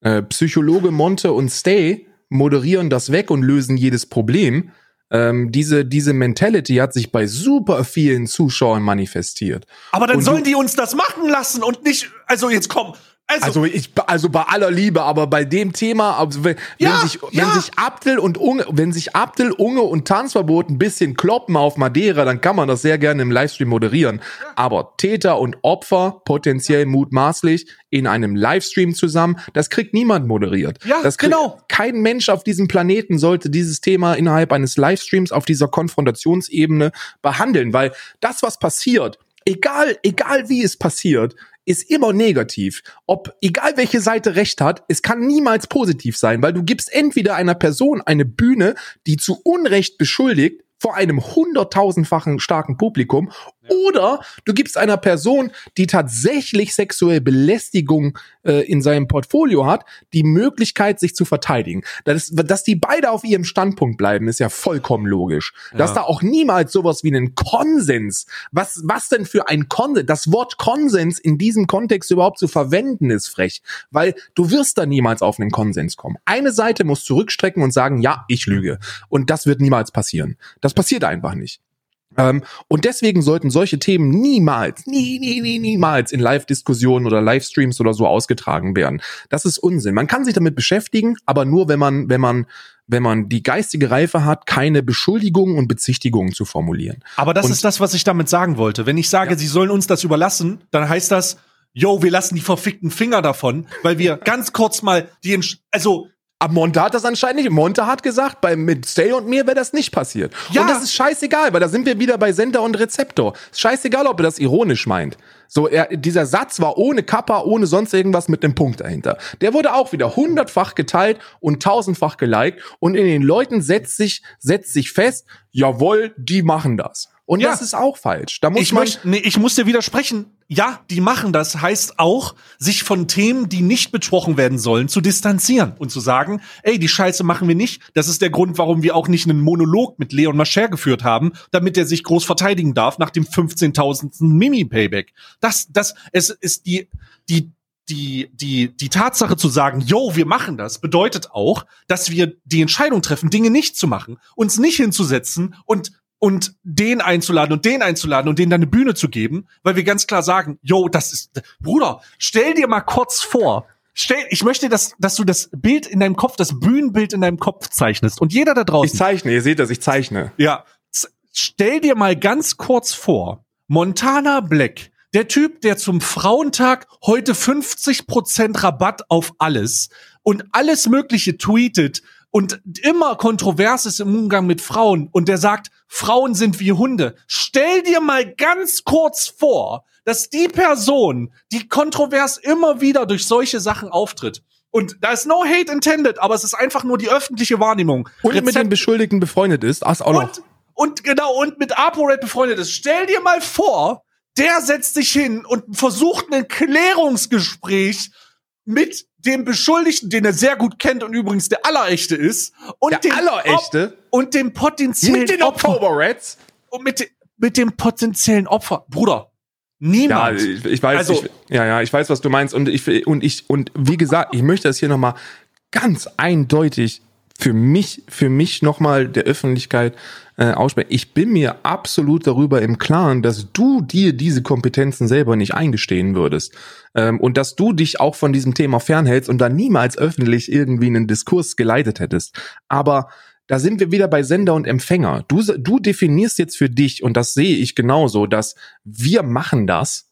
äh, Psychologe Monte und Stay moderieren das weg und lösen jedes Problem. Ähm, diese, diese Mentality hat sich bei super vielen Zuschauern manifestiert. Aber dann und sollen die uns das machen lassen und nicht, also jetzt komm, Also, also, ich, also bei aller Liebe, aber bei dem Thema, also wenn, ja, wenn sich, ja. wenn sich Abdel und Unge, wenn sich Abdel, Unge und Tanzverbot ein bisschen kloppen auf Madeira, dann kann man das sehr gerne im Livestream moderieren. Ja. Aber Täter und Opfer, potenziell mutmaßlich, in einem Livestream zusammen, das kriegt niemand moderiert. Ja, das genau. Kein Mensch auf diesem Planeten sollte dieses Thema innerhalb eines Livestreams auf dieser Konfrontationsebene behandeln, weil das, was passiert, egal, egal wie es passiert, ist immer negativ. Ob, egal welche Seite recht hat, es kann niemals positiv sein, weil du gibst entweder einer Person eine Bühne, die zu Unrecht beschuldigt, vor einem hunderttausendfachen starken Publikum oder du gibst einer Person, die tatsächlich sexuelle Belästigung äh, in seinem Portfolio hat, die Möglichkeit, sich zu verteidigen. Das, dass die beide auf ihrem Standpunkt bleiben, ist ja vollkommen logisch. Ja. Dass da auch niemals sowas wie einen Konsens, was, was denn für ein Konsens, das Wort Konsens in diesem Kontext überhaupt zu verwenden, ist frech. Weil du wirst da niemals auf einen Konsens kommen. Eine Seite muss zurückstrecken und sagen, ja, ich lüge. Und das wird niemals passieren. Das passiert einfach nicht. Ähm, und deswegen sollten solche Themen niemals, nie, nie, nie, niemals in Live-Diskussionen oder Livestreams oder so ausgetragen werden. Das ist Unsinn. Man kann sich damit beschäftigen, aber nur, wenn man, wenn man, wenn man die geistige Reife hat, keine Beschuldigungen und Bezichtigungen zu formulieren. Aber das und ist das, was ich damit sagen wollte. Wenn ich sage, ja. sie sollen uns das überlassen, dann heißt das, yo, wir lassen die verfickten Finger davon, weil wir ganz kurz mal die, also aber Monte hat das anscheinend nicht. Monte hat gesagt, bei, mit Stay und mir wäre das nicht passiert. Ja. Und das ist scheißegal, weil da sind wir wieder bei Sender und Rezeptor. Ist scheißegal, ob er das ironisch meint. So, er, dieser Satz war ohne Kappa, ohne sonst irgendwas mit einem Punkt dahinter. Der wurde auch wieder hundertfach geteilt und tausendfach geliked und in den Leuten setzt sich, setzt sich fest, jawohl, die machen das. Und ja. das ist auch falsch. Da muss ich, möcht, nee, ich muss dir widersprechen. Ja, die machen das, heißt auch, sich von Themen, die nicht besprochen werden sollen, zu distanzieren und zu sagen, ey, die Scheiße machen wir nicht. Das ist der Grund, warum wir auch nicht einen Monolog mit Leon Mascher geführt haben, damit er sich groß verteidigen darf nach dem 15.000. Mimi-Payback. Das, das, es ist die, die, die, die, die Tatsache zu sagen, yo, wir machen das, bedeutet auch, dass wir die Entscheidung treffen, Dinge nicht zu machen, uns nicht hinzusetzen und und den einzuladen und den einzuladen und denen dann eine Bühne zu geben, weil wir ganz klar sagen, yo, das ist, Bruder, stell dir mal kurz vor, stell, ich möchte, dass, dass du das Bild in deinem Kopf, das Bühnenbild in deinem Kopf zeichnest und jeder da draußen. Ich zeichne, ihr seht das, ich zeichne. Ja, stell dir mal ganz kurz vor, Montana Black, der Typ, der zum Frauentag heute 50% Rabatt auf alles und alles Mögliche tweetet, und immer kontrovers ist im Umgang mit Frauen und der sagt, Frauen sind wie Hunde. Stell dir mal ganz kurz vor, dass die Person, die kontrovers immer wieder durch solche Sachen auftritt, und da ist no hate intended, aber es ist einfach nur die öffentliche Wahrnehmung. Und Rezept mit den Beschuldigten befreundet ist, ach, auch noch. Und, und genau, und mit ApoRed befreundet ist. Stell dir mal vor, der setzt sich hin und versucht ein Klärungsgespräch mit dem Beschuldigten, den er sehr gut kennt und übrigens der Allerechte ist, und der dem Allerechte und dem potenziellen mit den Opfer Reds und mit, mit dem potenziellen Opfer, Bruder. Niemand. Ja, ich, ich weiß, also, ich, ja, ja, ich weiß, was du meinst und ich und ich und wie gesagt, ich möchte das hier nochmal ganz eindeutig für mich, für mich nochmal der Öffentlichkeit äh, aussprechen. Ich bin mir absolut darüber im Klaren, dass du dir diese Kompetenzen selber nicht eingestehen würdest. Ähm, und dass du dich auch von diesem Thema fernhältst und dann niemals öffentlich irgendwie einen Diskurs geleitet hättest. Aber da sind wir wieder bei Sender und Empfänger. Du, du definierst jetzt für dich, und das sehe ich genauso, dass wir machen das,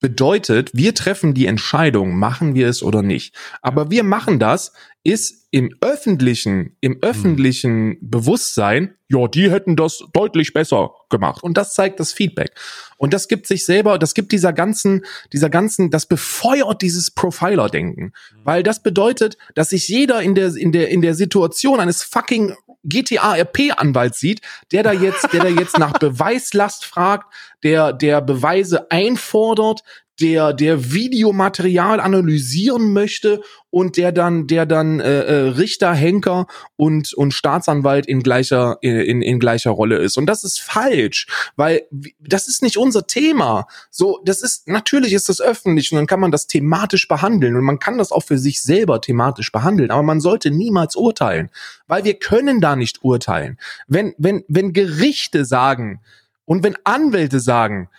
bedeutet, wir treffen die Entscheidung, machen wir es oder nicht. Aber wir machen das, ist im öffentlichen, im öffentlichen hm. Bewusstsein, ja, die hätten das deutlich besser gemacht. Und das zeigt das Feedback. Und das gibt sich selber, das gibt dieser ganzen, dieser ganzen, das befeuert dieses Profiler-Denken. Hm. Weil das bedeutet, dass sich jeder in der, in der, in der Situation eines fucking GTA-RP-Anwalt sieht, der da jetzt, der da jetzt nach Beweislast fragt, der, der Beweise einfordert, der der Videomaterial analysieren möchte und der dann der dann äh, äh, Richter, Henker und und Staatsanwalt in gleicher in, in gleicher Rolle ist und das ist falsch, weil das ist nicht unser Thema. So, das ist natürlich ist das öffentlich und dann kann man das thematisch behandeln und man kann das auch für sich selber thematisch behandeln, aber man sollte niemals urteilen, weil wir können da nicht urteilen. Wenn wenn wenn Gerichte sagen und wenn Anwälte sagen,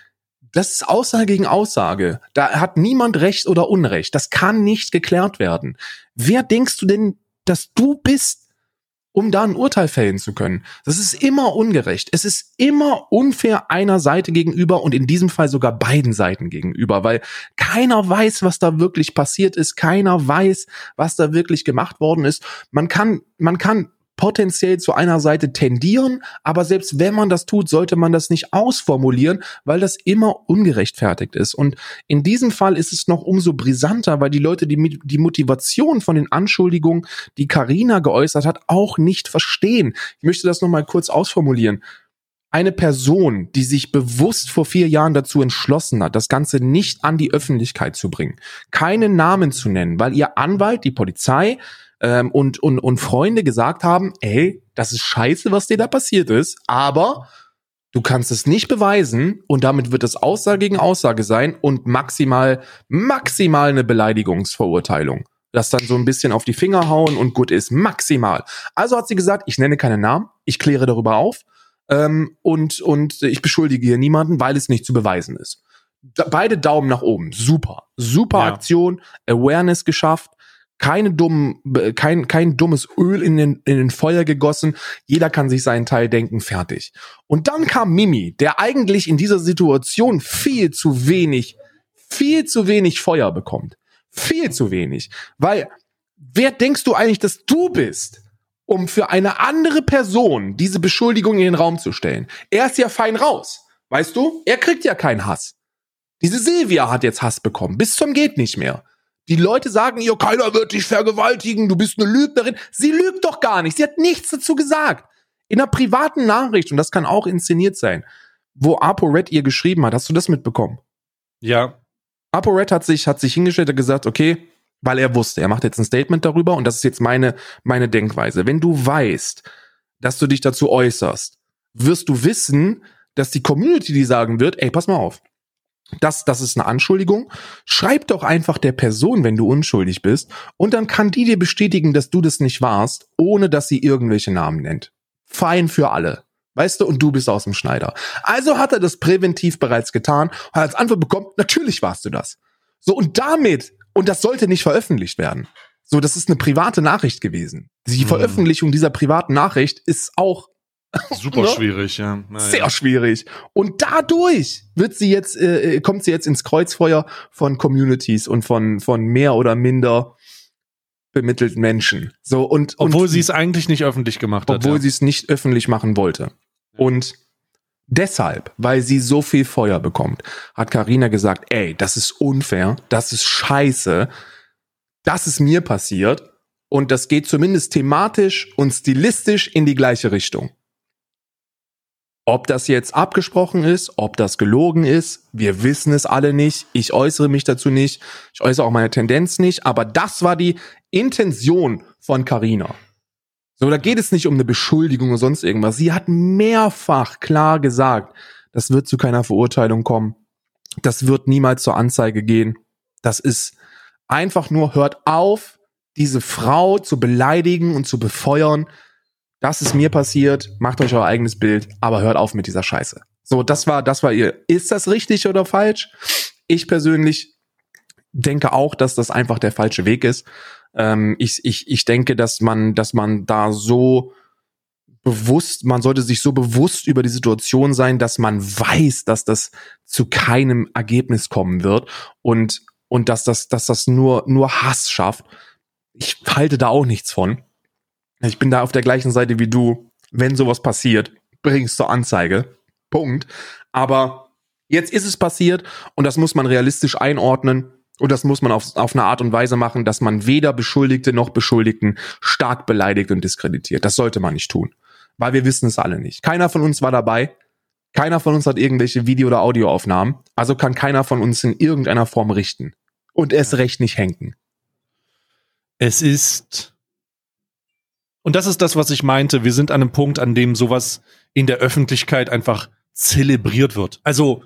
Das ist Aussage gegen Aussage. Da hat niemand Recht oder Unrecht. Das kann nicht geklärt werden. Wer denkst du denn, dass du bist, um da ein Urteil fällen zu können. Das ist immer ungerecht. Es ist immer unfair einer Seite gegenüber und in diesem Fall sogar beiden Seiten gegenüber, weil keiner weiß, was da wirklich passiert ist. Keiner weiß, was da wirklich gemacht worden ist. Man kann, man kann potenziell zu einer Seite tendieren, aber selbst wenn man das tut, sollte man das nicht ausformulieren, weil das immer ungerechtfertigt ist. Und in diesem Fall ist es noch umso brisanter, weil die Leute die, die Motivation von den Anschuldigungen, die Karina geäußert hat, auch nicht verstehen. Ich möchte das nochmal kurz ausformulieren eine Person, die sich bewusst vor vier Jahren dazu entschlossen hat, das Ganze nicht an die Öffentlichkeit zu bringen, keinen Namen zu nennen, weil ihr Anwalt, die Polizei, ähm, und, und, und Freunde gesagt haben, ey, das ist scheiße, was dir da passiert ist, aber du kannst es nicht beweisen und damit wird es Aussage gegen Aussage sein und maximal, maximal eine Beleidigungsverurteilung. Das dann so ein bisschen auf die Finger hauen und gut ist, maximal. Also hat sie gesagt, ich nenne keine Namen, ich kläre darüber auf ähm, und, und ich beschuldige hier niemanden, weil es nicht zu beweisen ist. Da, beide Daumen nach oben, super, super ja. Aktion, Awareness geschafft, keine dummen, kein, kein dummes Öl in den, in den Feuer gegossen. Jeder kann sich seinen Teil denken, fertig. Und dann kam Mimi, der eigentlich in dieser Situation viel zu wenig, viel zu wenig Feuer bekommt. Viel zu wenig. Weil, wer denkst du eigentlich, dass du bist? um für eine andere Person diese Beschuldigung in den Raum zu stellen. Er ist ja fein raus. Weißt du? Er kriegt ja keinen Hass. Diese Silvia hat jetzt Hass bekommen. Bis zum geht nicht mehr. Die Leute sagen ihr, keiner wird dich vergewaltigen, du bist eine Lügnerin. Sie lügt doch gar nicht. Sie hat nichts dazu gesagt. In einer privaten Nachricht, und das kann auch inszeniert sein, wo ApoRed ihr geschrieben hat. Hast du das mitbekommen? Ja. ApoRed hat sich, hat sich hingestellt und gesagt, okay, weil er wusste, er macht jetzt ein Statement darüber und das ist jetzt meine, meine Denkweise. Wenn du weißt, dass du dich dazu äußerst, wirst du wissen, dass die Community die sagen wird, ey, pass mal auf das, das ist eine Anschuldigung. Schreib doch einfach der Person, wenn du unschuldig bist, und dann kann die dir bestätigen, dass du das nicht warst, ohne dass sie irgendwelche Namen nennt. Fein für alle. Weißt du, und du bist aus dem Schneider. Also hat er das präventiv bereits getan und hat als Antwort bekommen, natürlich warst du das. So, und damit, und das sollte nicht veröffentlicht werden. So, das ist eine private Nachricht gewesen. Die hm. Veröffentlichung dieser privaten Nachricht ist auch Super ne? schwierig, ja. Naja. Sehr schwierig. Und dadurch wird sie jetzt, äh, äh, kommt sie jetzt ins Kreuzfeuer von Communities und von, von mehr oder minder bemittelten Menschen. So, und, obwohl sie es eigentlich nicht öffentlich gemacht hat. Obwohl ja. sie es nicht öffentlich machen wollte. Und deshalb, weil sie so viel Feuer bekommt, hat Karina gesagt, ey, das ist unfair, das ist scheiße, das ist mir passiert und das geht zumindest thematisch und stilistisch in die gleiche Richtung. Ob das jetzt abgesprochen ist, ob das gelogen ist, wir wissen es alle nicht. Ich äußere mich dazu nicht. Ich äußere auch meine Tendenz nicht. Aber das war die Intention von Carina. So, da geht es nicht um eine Beschuldigung oder sonst irgendwas. Sie hat mehrfach klar gesagt, das wird zu keiner Verurteilung kommen. Das wird niemals zur Anzeige gehen. Das ist einfach nur, hört auf, diese Frau zu beleidigen und zu befeuern das ist mir passiert, macht euch euer eigenes Bild, aber hört auf mit dieser Scheiße. So, das war, das war ihr. Ist das richtig oder falsch? Ich persönlich denke auch, dass das einfach der falsche Weg ist. Ähm, ich, ich, ich denke, dass man, dass man da so bewusst, man sollte sich so bewusst über die Situation sein, dass man weiß, dass das zu keinem Ergebnis kommen wird und, und dass das, dass das nur, nur Hass schafft. Ich halte da auch nichts von. Ich bin da auf der gleichen Seite wie du. Wenn sowas passiert, bring's zur Anzeige. Punkt. Aber jetzt ist es passiert und das muss man realistisch einordnen. Und das muss man auf, auf eine Art und Weise machen, dass man weder Beschuldigte noch Beschuldigten stark beleidigt und diskreditiert. Das sollte man nicht tun. Weil wir wissen es alle nicht. Keiner von uns war dabei. Keiner von uns hat irgendwelche Video- oder Audioaufnahmen. Also kann keiner von uns in irgendeiner Form richten. Und erst recht nicht henken. Es ist und das ist das, was ich meinte. Wir sind an einem Punkt, an dem sowas in der Öffentlichkeit einfach zelebriert wird. Also,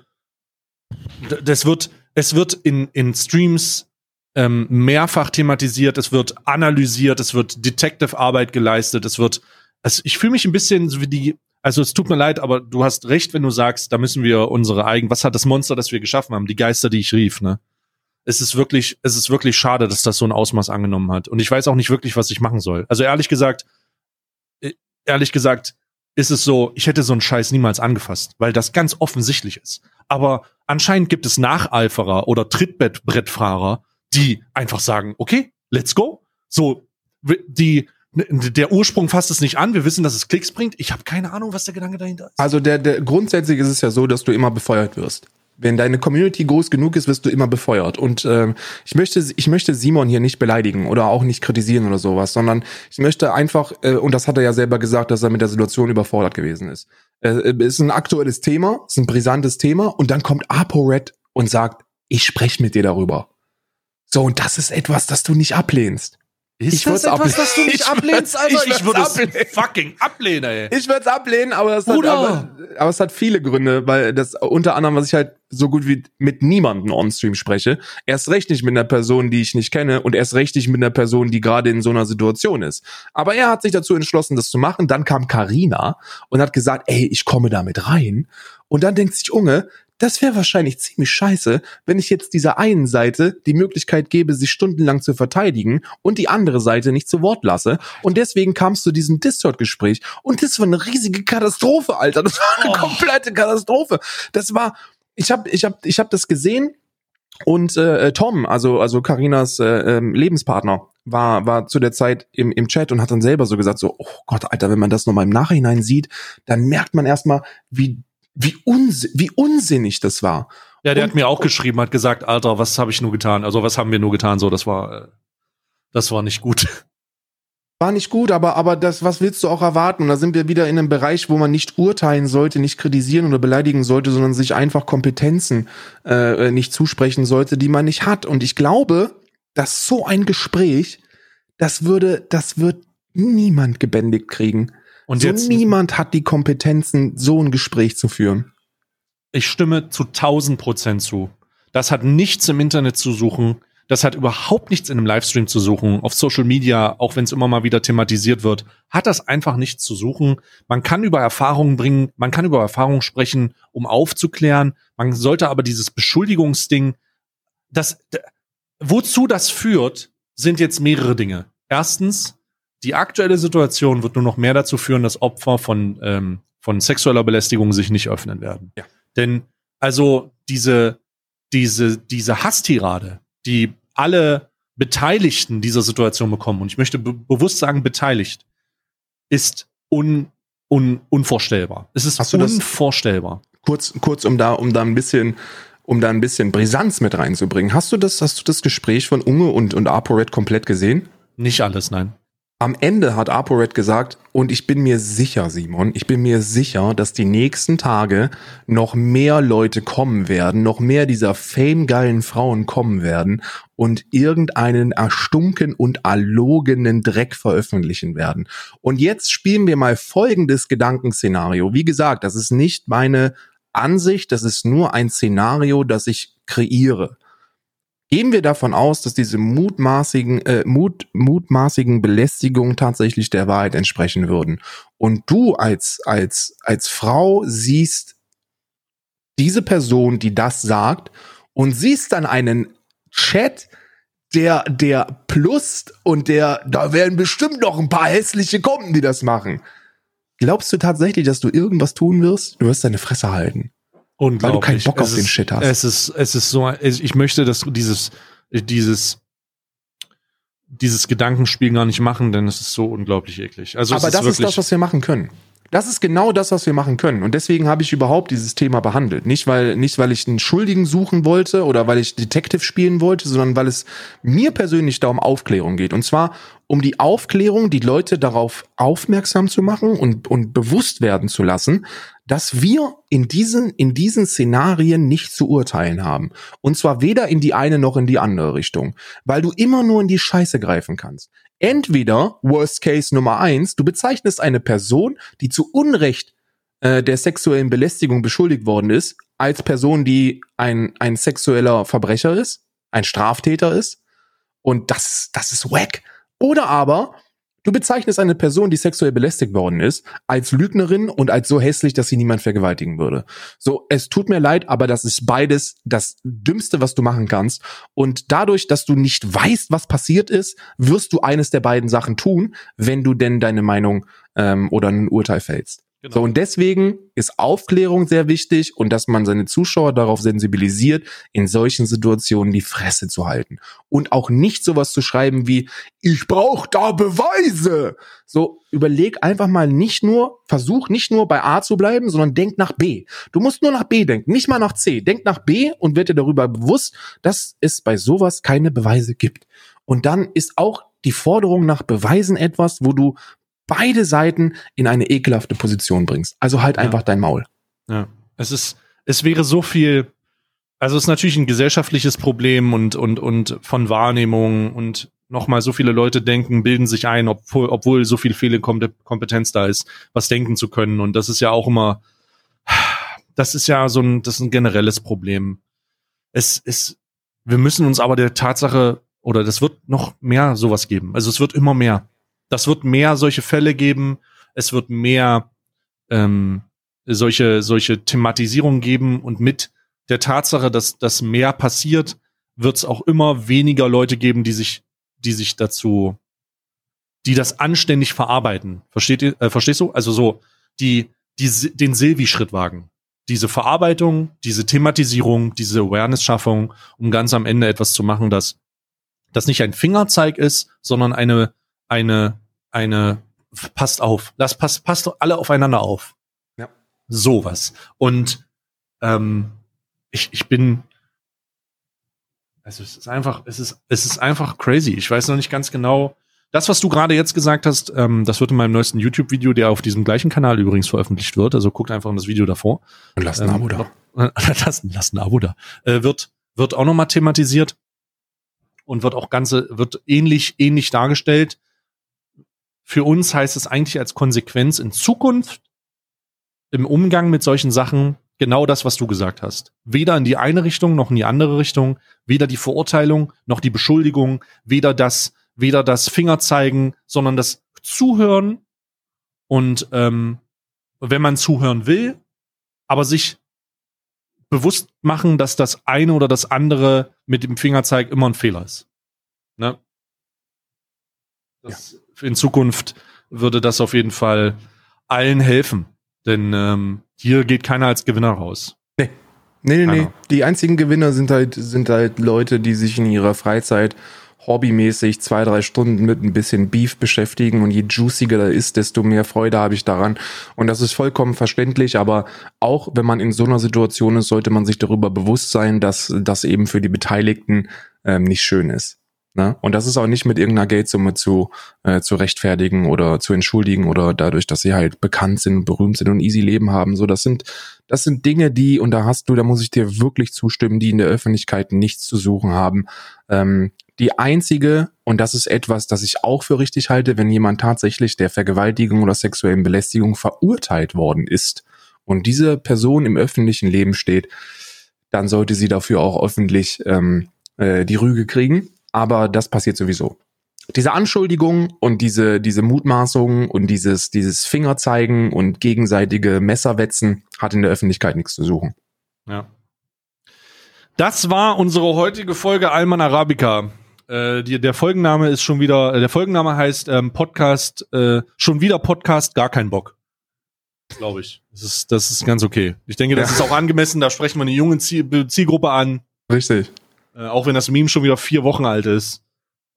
das wird, es wird in, in Streams ähm, mehrfach thematisiert, es wird analysiert, es wird Detective-Arbeit geleistet, es wird, also ich fühle mich ein bisschen so wie die Also es tut mir leid, aber du hast recht, wenn du sagst, da müssen wir unsere eigen, was hat das Monster, das wir geschaffen haben, die Geister, die ich rief, ne? Es ist wirklich, es ist wirklich schade, dass das so ein Ausmaß angenommen hat. Und ich weiß auch nicht wirklich, was ich machen soll. Also ehrlich gesagt, äh, ehrlich gesagt, ist es so, ich hätte so einen Scheiß niemals angefasst, weil das ganz offensichtlich ist. Aber anscheinend gibt es Nacheiferer oder Trittbrettfahrer, die einfach sagen, okay, let's go. So, die, der Ursprung fasst es nicht an. Wir wissen, dass es Klicks bringt. Ich habe keine Ahnung, was der Gedanke dahinter ist. Also der, der grundsätzlich ist es ja so, dass du immer befeuert wirst. Wenn deine Community groß genug ist, wirst du immer befeuert. Und ähm, ich möchte, ich möchte Simon hier nicht beleidigen oder auch nicht kritisieren oder sowas, sondern ich möchte einfach, äh, und das hat er ja selber gesagt, dass er mit der Situation überfordert gewesen ist. Äh, ist ein aktuelles Thema, ist ein brisantes Thema, und dann kommt ApoRed und sagt, ich spreche mit dir darüber. So, und das ist etwas, das du nicht ablehnst. Ist ich das etwas, das du nicht ablehnst, Alter? Ich, ich würde es fucking ablehnen, ey. Ich würde es ablehnen, aber es, hat, aber, aber es hat viele Gründe, weil das unter anderem, was ich halt so gut wie mit niemandem on-stream spreche, erst recht nicht mit einer Person, die ich nicht kenne und erst recht nicht mit einer Person, die gerade in so einer Situation ist. Aber er hat sich dazu entschlossen, das zu machen. Dann kam Karina und hat gesagt, ey, ich komme damit rein. Und dann denkt sich Unge, das wäre wahrscheinlich ziemlich scheiße, wenn ich jetzt dieser einen Seite die Möglichkeit gebe, sich stundenlang zu verteidigen und die andere Seite nicht zu Wort lasse. Und deswegen kam es zu diesem Discord-Gespräch. Und das war eine riesige Katastrophe, Alter. Das war eine oh. komplette Katastrophe. Das war, ich habe ich hab, ich hab das gesehen und äh, Tom, also also Karinas äh, ähm, Lebenspartner, war war zu der Zeit im im Chat und hat dann selber so gesagt so, oh Gott, Alter, wenn man das nochmal im Nachhinein sieht, dann merkt man erstmal, wie wie, uns wie unsinnig das war. Ja, der und, hat mir auch geschrieben, hat gesagt, Alter, was habe ich nur getan? Also was haben wir nur getan? So, das war, äh, das war nicht gut. War nicht gut, aber, aber das, was willst du auch erwarten? Und da sind wir wieder in einem Bereich, wo man nicht urteilen sollte, nicht kritisieren oder beleidigen sollte, sondern sich einfach Kompetenzen äh, nicht zusprechen sollte, die man nicht hat. Und ich glaube, dass so ein Gespräch, das würde, das wird niemand gebändigt kriegen. Und so jetzt, niemand hat die Kompetenzen, so ein Gespräch zu führen. Ich stimme zu 1000 Prozent zu. Das hat nichts im Internet zu suchen. Das hat überhaupt nichts in einem Livestream zu suchen. Auf Social Media, auch wenn es immer mal wieder thematisiert wird, hat das einfach nichts zu suchen. Man kann über Erfahrungen bringen, man kann über Erfahrungen sprechen, um aufzuklären. Man sollte aber dieses Beschuldigungsding, das, wozu das führt, sind jetzt mehrere Dinge. Erstens, die aktuelle Situation wird nur noch mehr dazu führen, dass Opfer von, ähm, von sexueller Belästigung sich nicht öffnen werden. Ja. Denn also diese, diese, diese Hasstirade, die alle Beteiligten dieser Situation bekommen, und ich möchte be bewusst sagen beteiligt, ist un, un, unvorstellbar. Es ist Hast unvorstellbar. kurz, kurz, um da, um da ein bisschen um da ein bisschen Brisanz mit reinzubringen. Hast du das, hast du das Gespräch von Unge und, und ApoRed komplett gesehen? Nicht alles, nein. Am Ende hat ApoRed gesagt, und ich bin mir sicher, Simon, ich bin mir sicher, dass die nächsten Tage noch mehr Leute kommen werden, noch mehr dieser famegeilen Frauen kommen werden und irgendeinen erstunken und erlogenen Dreck veröffentlichen werden. Und jetzt spielen wir mal folgendes Gedankenszenario. Wie gesagt, das ist nicht meine Ansicht, das ist nur ein Szenario, das ich kreiere. Gehen wir davon aus, dass diese mutmaßigen, äh, mut, mutmaßigen Belästigungen tatsächlich der Wahrheit entsprechen würden. Und du als, als, als Frau siehst diese Person, die das sagt, und siehst dann einen Chat, der, der plust und der, da werden bestimmt noch ein paar hässliche kommen, die das machen. Glaubst du tatsächlich, dass du irgendwas tun wirst? Du wirst deine Fresse halten. Unglaublich. Weil du keinen Bock es auf ist, den Shit hast. Es ist, es ist so, ich möchte, dass dieses, dieses, dieses Gedankenspiel gar nicht machen, denn es ist so unglaublich eklig. Also Aber ist das ist das, was wir machen können. Das ist genau das, was wir machen können. Und deswegen habe ich überhaupt dieses Thema behandelt. Nicht weil, nicht weil ich einen Schuldigen suchen wollte oder weil ich Detective spielen wollte, sondern weil es mir persönlich da um Aufklärung geht. Und zwar um die Aufklärung, die Leute darauf aufmerksam zu machen und, und bewusst werden zu lassen, dass wir in diesen, in diesen Szenarien nicht zu urteilen haben. Und zwar weder in die eine noch in die andere Richtung. Weil du immer nur in die Scheiße greifen kannst. Entweder, Worst Case Nummer eins, du bezeichnest eine Person, die zu Unrecht äh, der sexuellen Belästigung beschuldigt worden ist, als Person, die ein, ein sexueller Verbrecher ist, ein Straftäter ist. Und das, das ist wack. Oder aber, Du bezeichnest eine Person, die sexuell belästigt worden ist, als Lügnerin und als so hässlich, dass sie niemand vergewaltigen würde. So, es tut mir leid, aber das ist beides das Dümmste, was du machen kannst. Und dadurch, dass du nicht weißt, was passiert ist, wirst du eines der beiden Sachen tun, wenn du denn deine Meinung ähm, oder ein Urteil fällst. Genau. So, und deswegen ist Aufklärung sehr wichtig und dass man seine Zuschauer darauf sensibilisiert, in solchen Situationen die Fresse zu halten. Und auch nicht sowas zu schreiben wie, ich brauche da Beweise. So, überleg einfach mal nicht nur, versuch nicht nur bei A zu bleiben, sondern denk nach B. Du musst nur nach B denken, nicht mal nach C. Denk nach B und werd dir darüber bewusst, dass es bei sowas keine Beweise gibt. Und dann ist auch die Forderung nach Beweisen etwas, wo du beide Seiten in eine ekelhafte Position bringst. Also halt ja. einfach dein Maul. Ja. Es ist, es wäre so viel, also es ist natürlich ein gesellschaftliches Problem und, und, und von Wahrnehmung und nochmal so viele Leute denken, bilden sich ein, obwohl, obwohl so viel Kompetenz da ist, was denken zu können. Und das ist ja auch immer, das ist ja so ein, das ist ein generelles Problem. Es ist, wir müssen uns aber der Tatsache, oder das wird noch mehr sowas geben. Also es wird immer mehr. Das wird mehr solche Fälle geben. Es wird mehr ähm, solche, solche Thematisierungen geben und mit der Tatsache, dass das mehr passiert, wird es auch immer weniger Leute geben, die sich, die sich dazu, die das anständig verarbeiten. Versteht ihr, äh, verstehst du? Also so, die, die den Silvi-Schritt wagen. Diese Verarbeitung, diese Thematisierung, diese Awareness-Schaffung, um ganz am Ende etwas zu machen, das, das nicht ein Fingerzeig ist, sondern eine, eine eine passt auf, das passt, passt alle aufeinander auf. Ja. Sowas. Und ähm, ich, ich bin, also es ist einfach, es ist, es ist einfach crazy. Ich weiß noch nicht ganz genau. Das, was du gerade jetzt gesagt hast, ähm, das wird in meinem neuesten YouTube-Video, der auf diesem gleichen Kanal übrigens veröffentlicht wird. Also guckt einfach in das Video davor. Und lasst ein ähm, Abo da. Lasst, lasst ein Abo da. Äh, wird, wird auch nochmal thematisiert und wird auch ganze, wird ähnlich, ähnlich dargestellt. Für uns heißt es eigentlich als Konsequenz in Zukunft im Umgang mit solchen Sachen genau das, was du gesagt hast. Weder in die eine Richtung noch in die andere Richtung, weder die Verurteilung noch die Beschuldigung, weder das, weder das Fingerzeigen, sondern das Zuhören und ähm, wenn man zuhören will, aber sich bewusst machen, dass das eine oder das andere mit dem Fingerzeig immer ein Fehler ist. Ne? Das, ja in Zukunft würde das auf jeden Fall allen helfen. Denn ähm, hier geht keiner als Gewinner raus. Nee. Nee, nee, nee. Die einzigen Gewinner sind halt, sind halt Leute, die sich in ihrer Freizeit hobbymäßig zwei, drei Stunden mit ein bisschen Beef beschäftigen und je juiciger da ist, desto mehr Freude habe ich daran. Und das ist vollkommen verständlich, aber auch wenn man in so einer Situation ist, sollte man sich darüber bewusst sein, dass das eben für die Beteiligten ähm, nicht schön ist. Ne? Und das ist auch nicht mit irgendeiner Geldsumme zu, äh, zu rechtfertigen oder zu entschuldigen oder dadurch, dass sie halt bekannt sind, berühmt sind und easy Leben haben. So, das sind, das sind Dinge, die, und da hast du, da muss ich dir wirklich zustimmen, die in der Öffentlichkeit nichts zu suchen haben. Ähm, die einzige, und das ist etwas, das ich auch für richtig halte, wenn jemand tatsächlich der Vergewaltigung oder sexuellen Belästigung verurteilt worden ist und diese Person im öffentlichen Leben steht, dann sollte sie dafür auch öffentlich ähm, äh, die Rüge kriegen aber das passiert sowieso. Diese Anschuldigung und diese, diese Mutmaßung und dieses, dieses Fingerzeigen und gegenseitige Messerwetzen hat in der Öffentlichkeit nichts zu suchen. Ja. Das war unsere heutige Folge Alman Arabica. Äh, die, der Folgenname ist schon wieder, der Folgenname heißt ähm, Podcast, äh, schon wieder Podcast, gar kein Bock. Glaube ich. Das ist, das ist ganz okay. Ich denke, das ja. ist auch angemessen, da sprechen wir eine junge Ziel Zielgruppe an. Richtig. Äh, auch wenn das Meme schon wieder vier Wochen alt ist.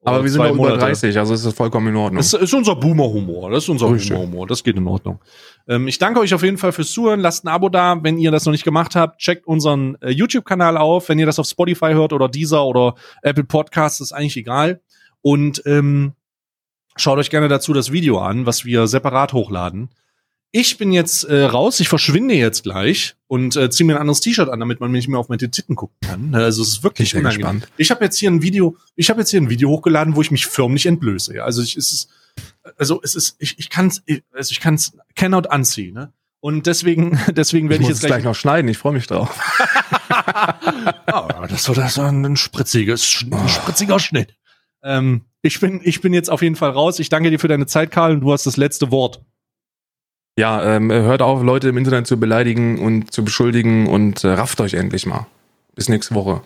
Aber wir sind noch über 30, also ist das vollkommen in Ordnung. Das ist unser Boomer-Humor. Das ist unser Boomer-Humor. Das geht in Ordnung. Ähm, ich danke euch auf jeden Fall fürs Zuhören. Lasst ein Abo da, wenn ihr das noch nicht gemacht habt. Checkt unseren äh, YouTube-Kanal auf. Wenn ihr das auf Spotify hört oder Deezer oder Apple Podcasts, ist eigentlich egal. Und ähm, schaut euch gerne dazu das Video an, was wir separat hochladen. Ich bin jetzt äh, raus, ich verschwinde jetzt gleich und äh, ziehe mir ein anderes T-Shirt an, damit man nicht mehr auf meine Titten gucken kann. Also es ist wirklich ich unangenehm. Gespannt. Ich habe jetzt hier ein Video, ich habe jetzt hier ein Video hochgeladen, wo ich mich förmlich entblöße. Ja. Also ich, es ist, also es ist, ich, ich kann es, also ich kann es cannot anziehen. Ne? Und deswegen, deswegen werde ich, ich jetzt gleich, gleich noch schneiden. Ich freue mich drauf. oh, das war das war ein spritziges, ein spritziger Schnitt. Ähm, ich bin, ich bin jetzt auf jeden Fall raus. Ich danke dir für deine Zeit, Karl, und du hast das letzte Wort. Ja, ähm, hört auf, Leute im Internet zu beleidigen und zu beschuldigen und äh, rafft euch endlich mal. Bis nächste Woche.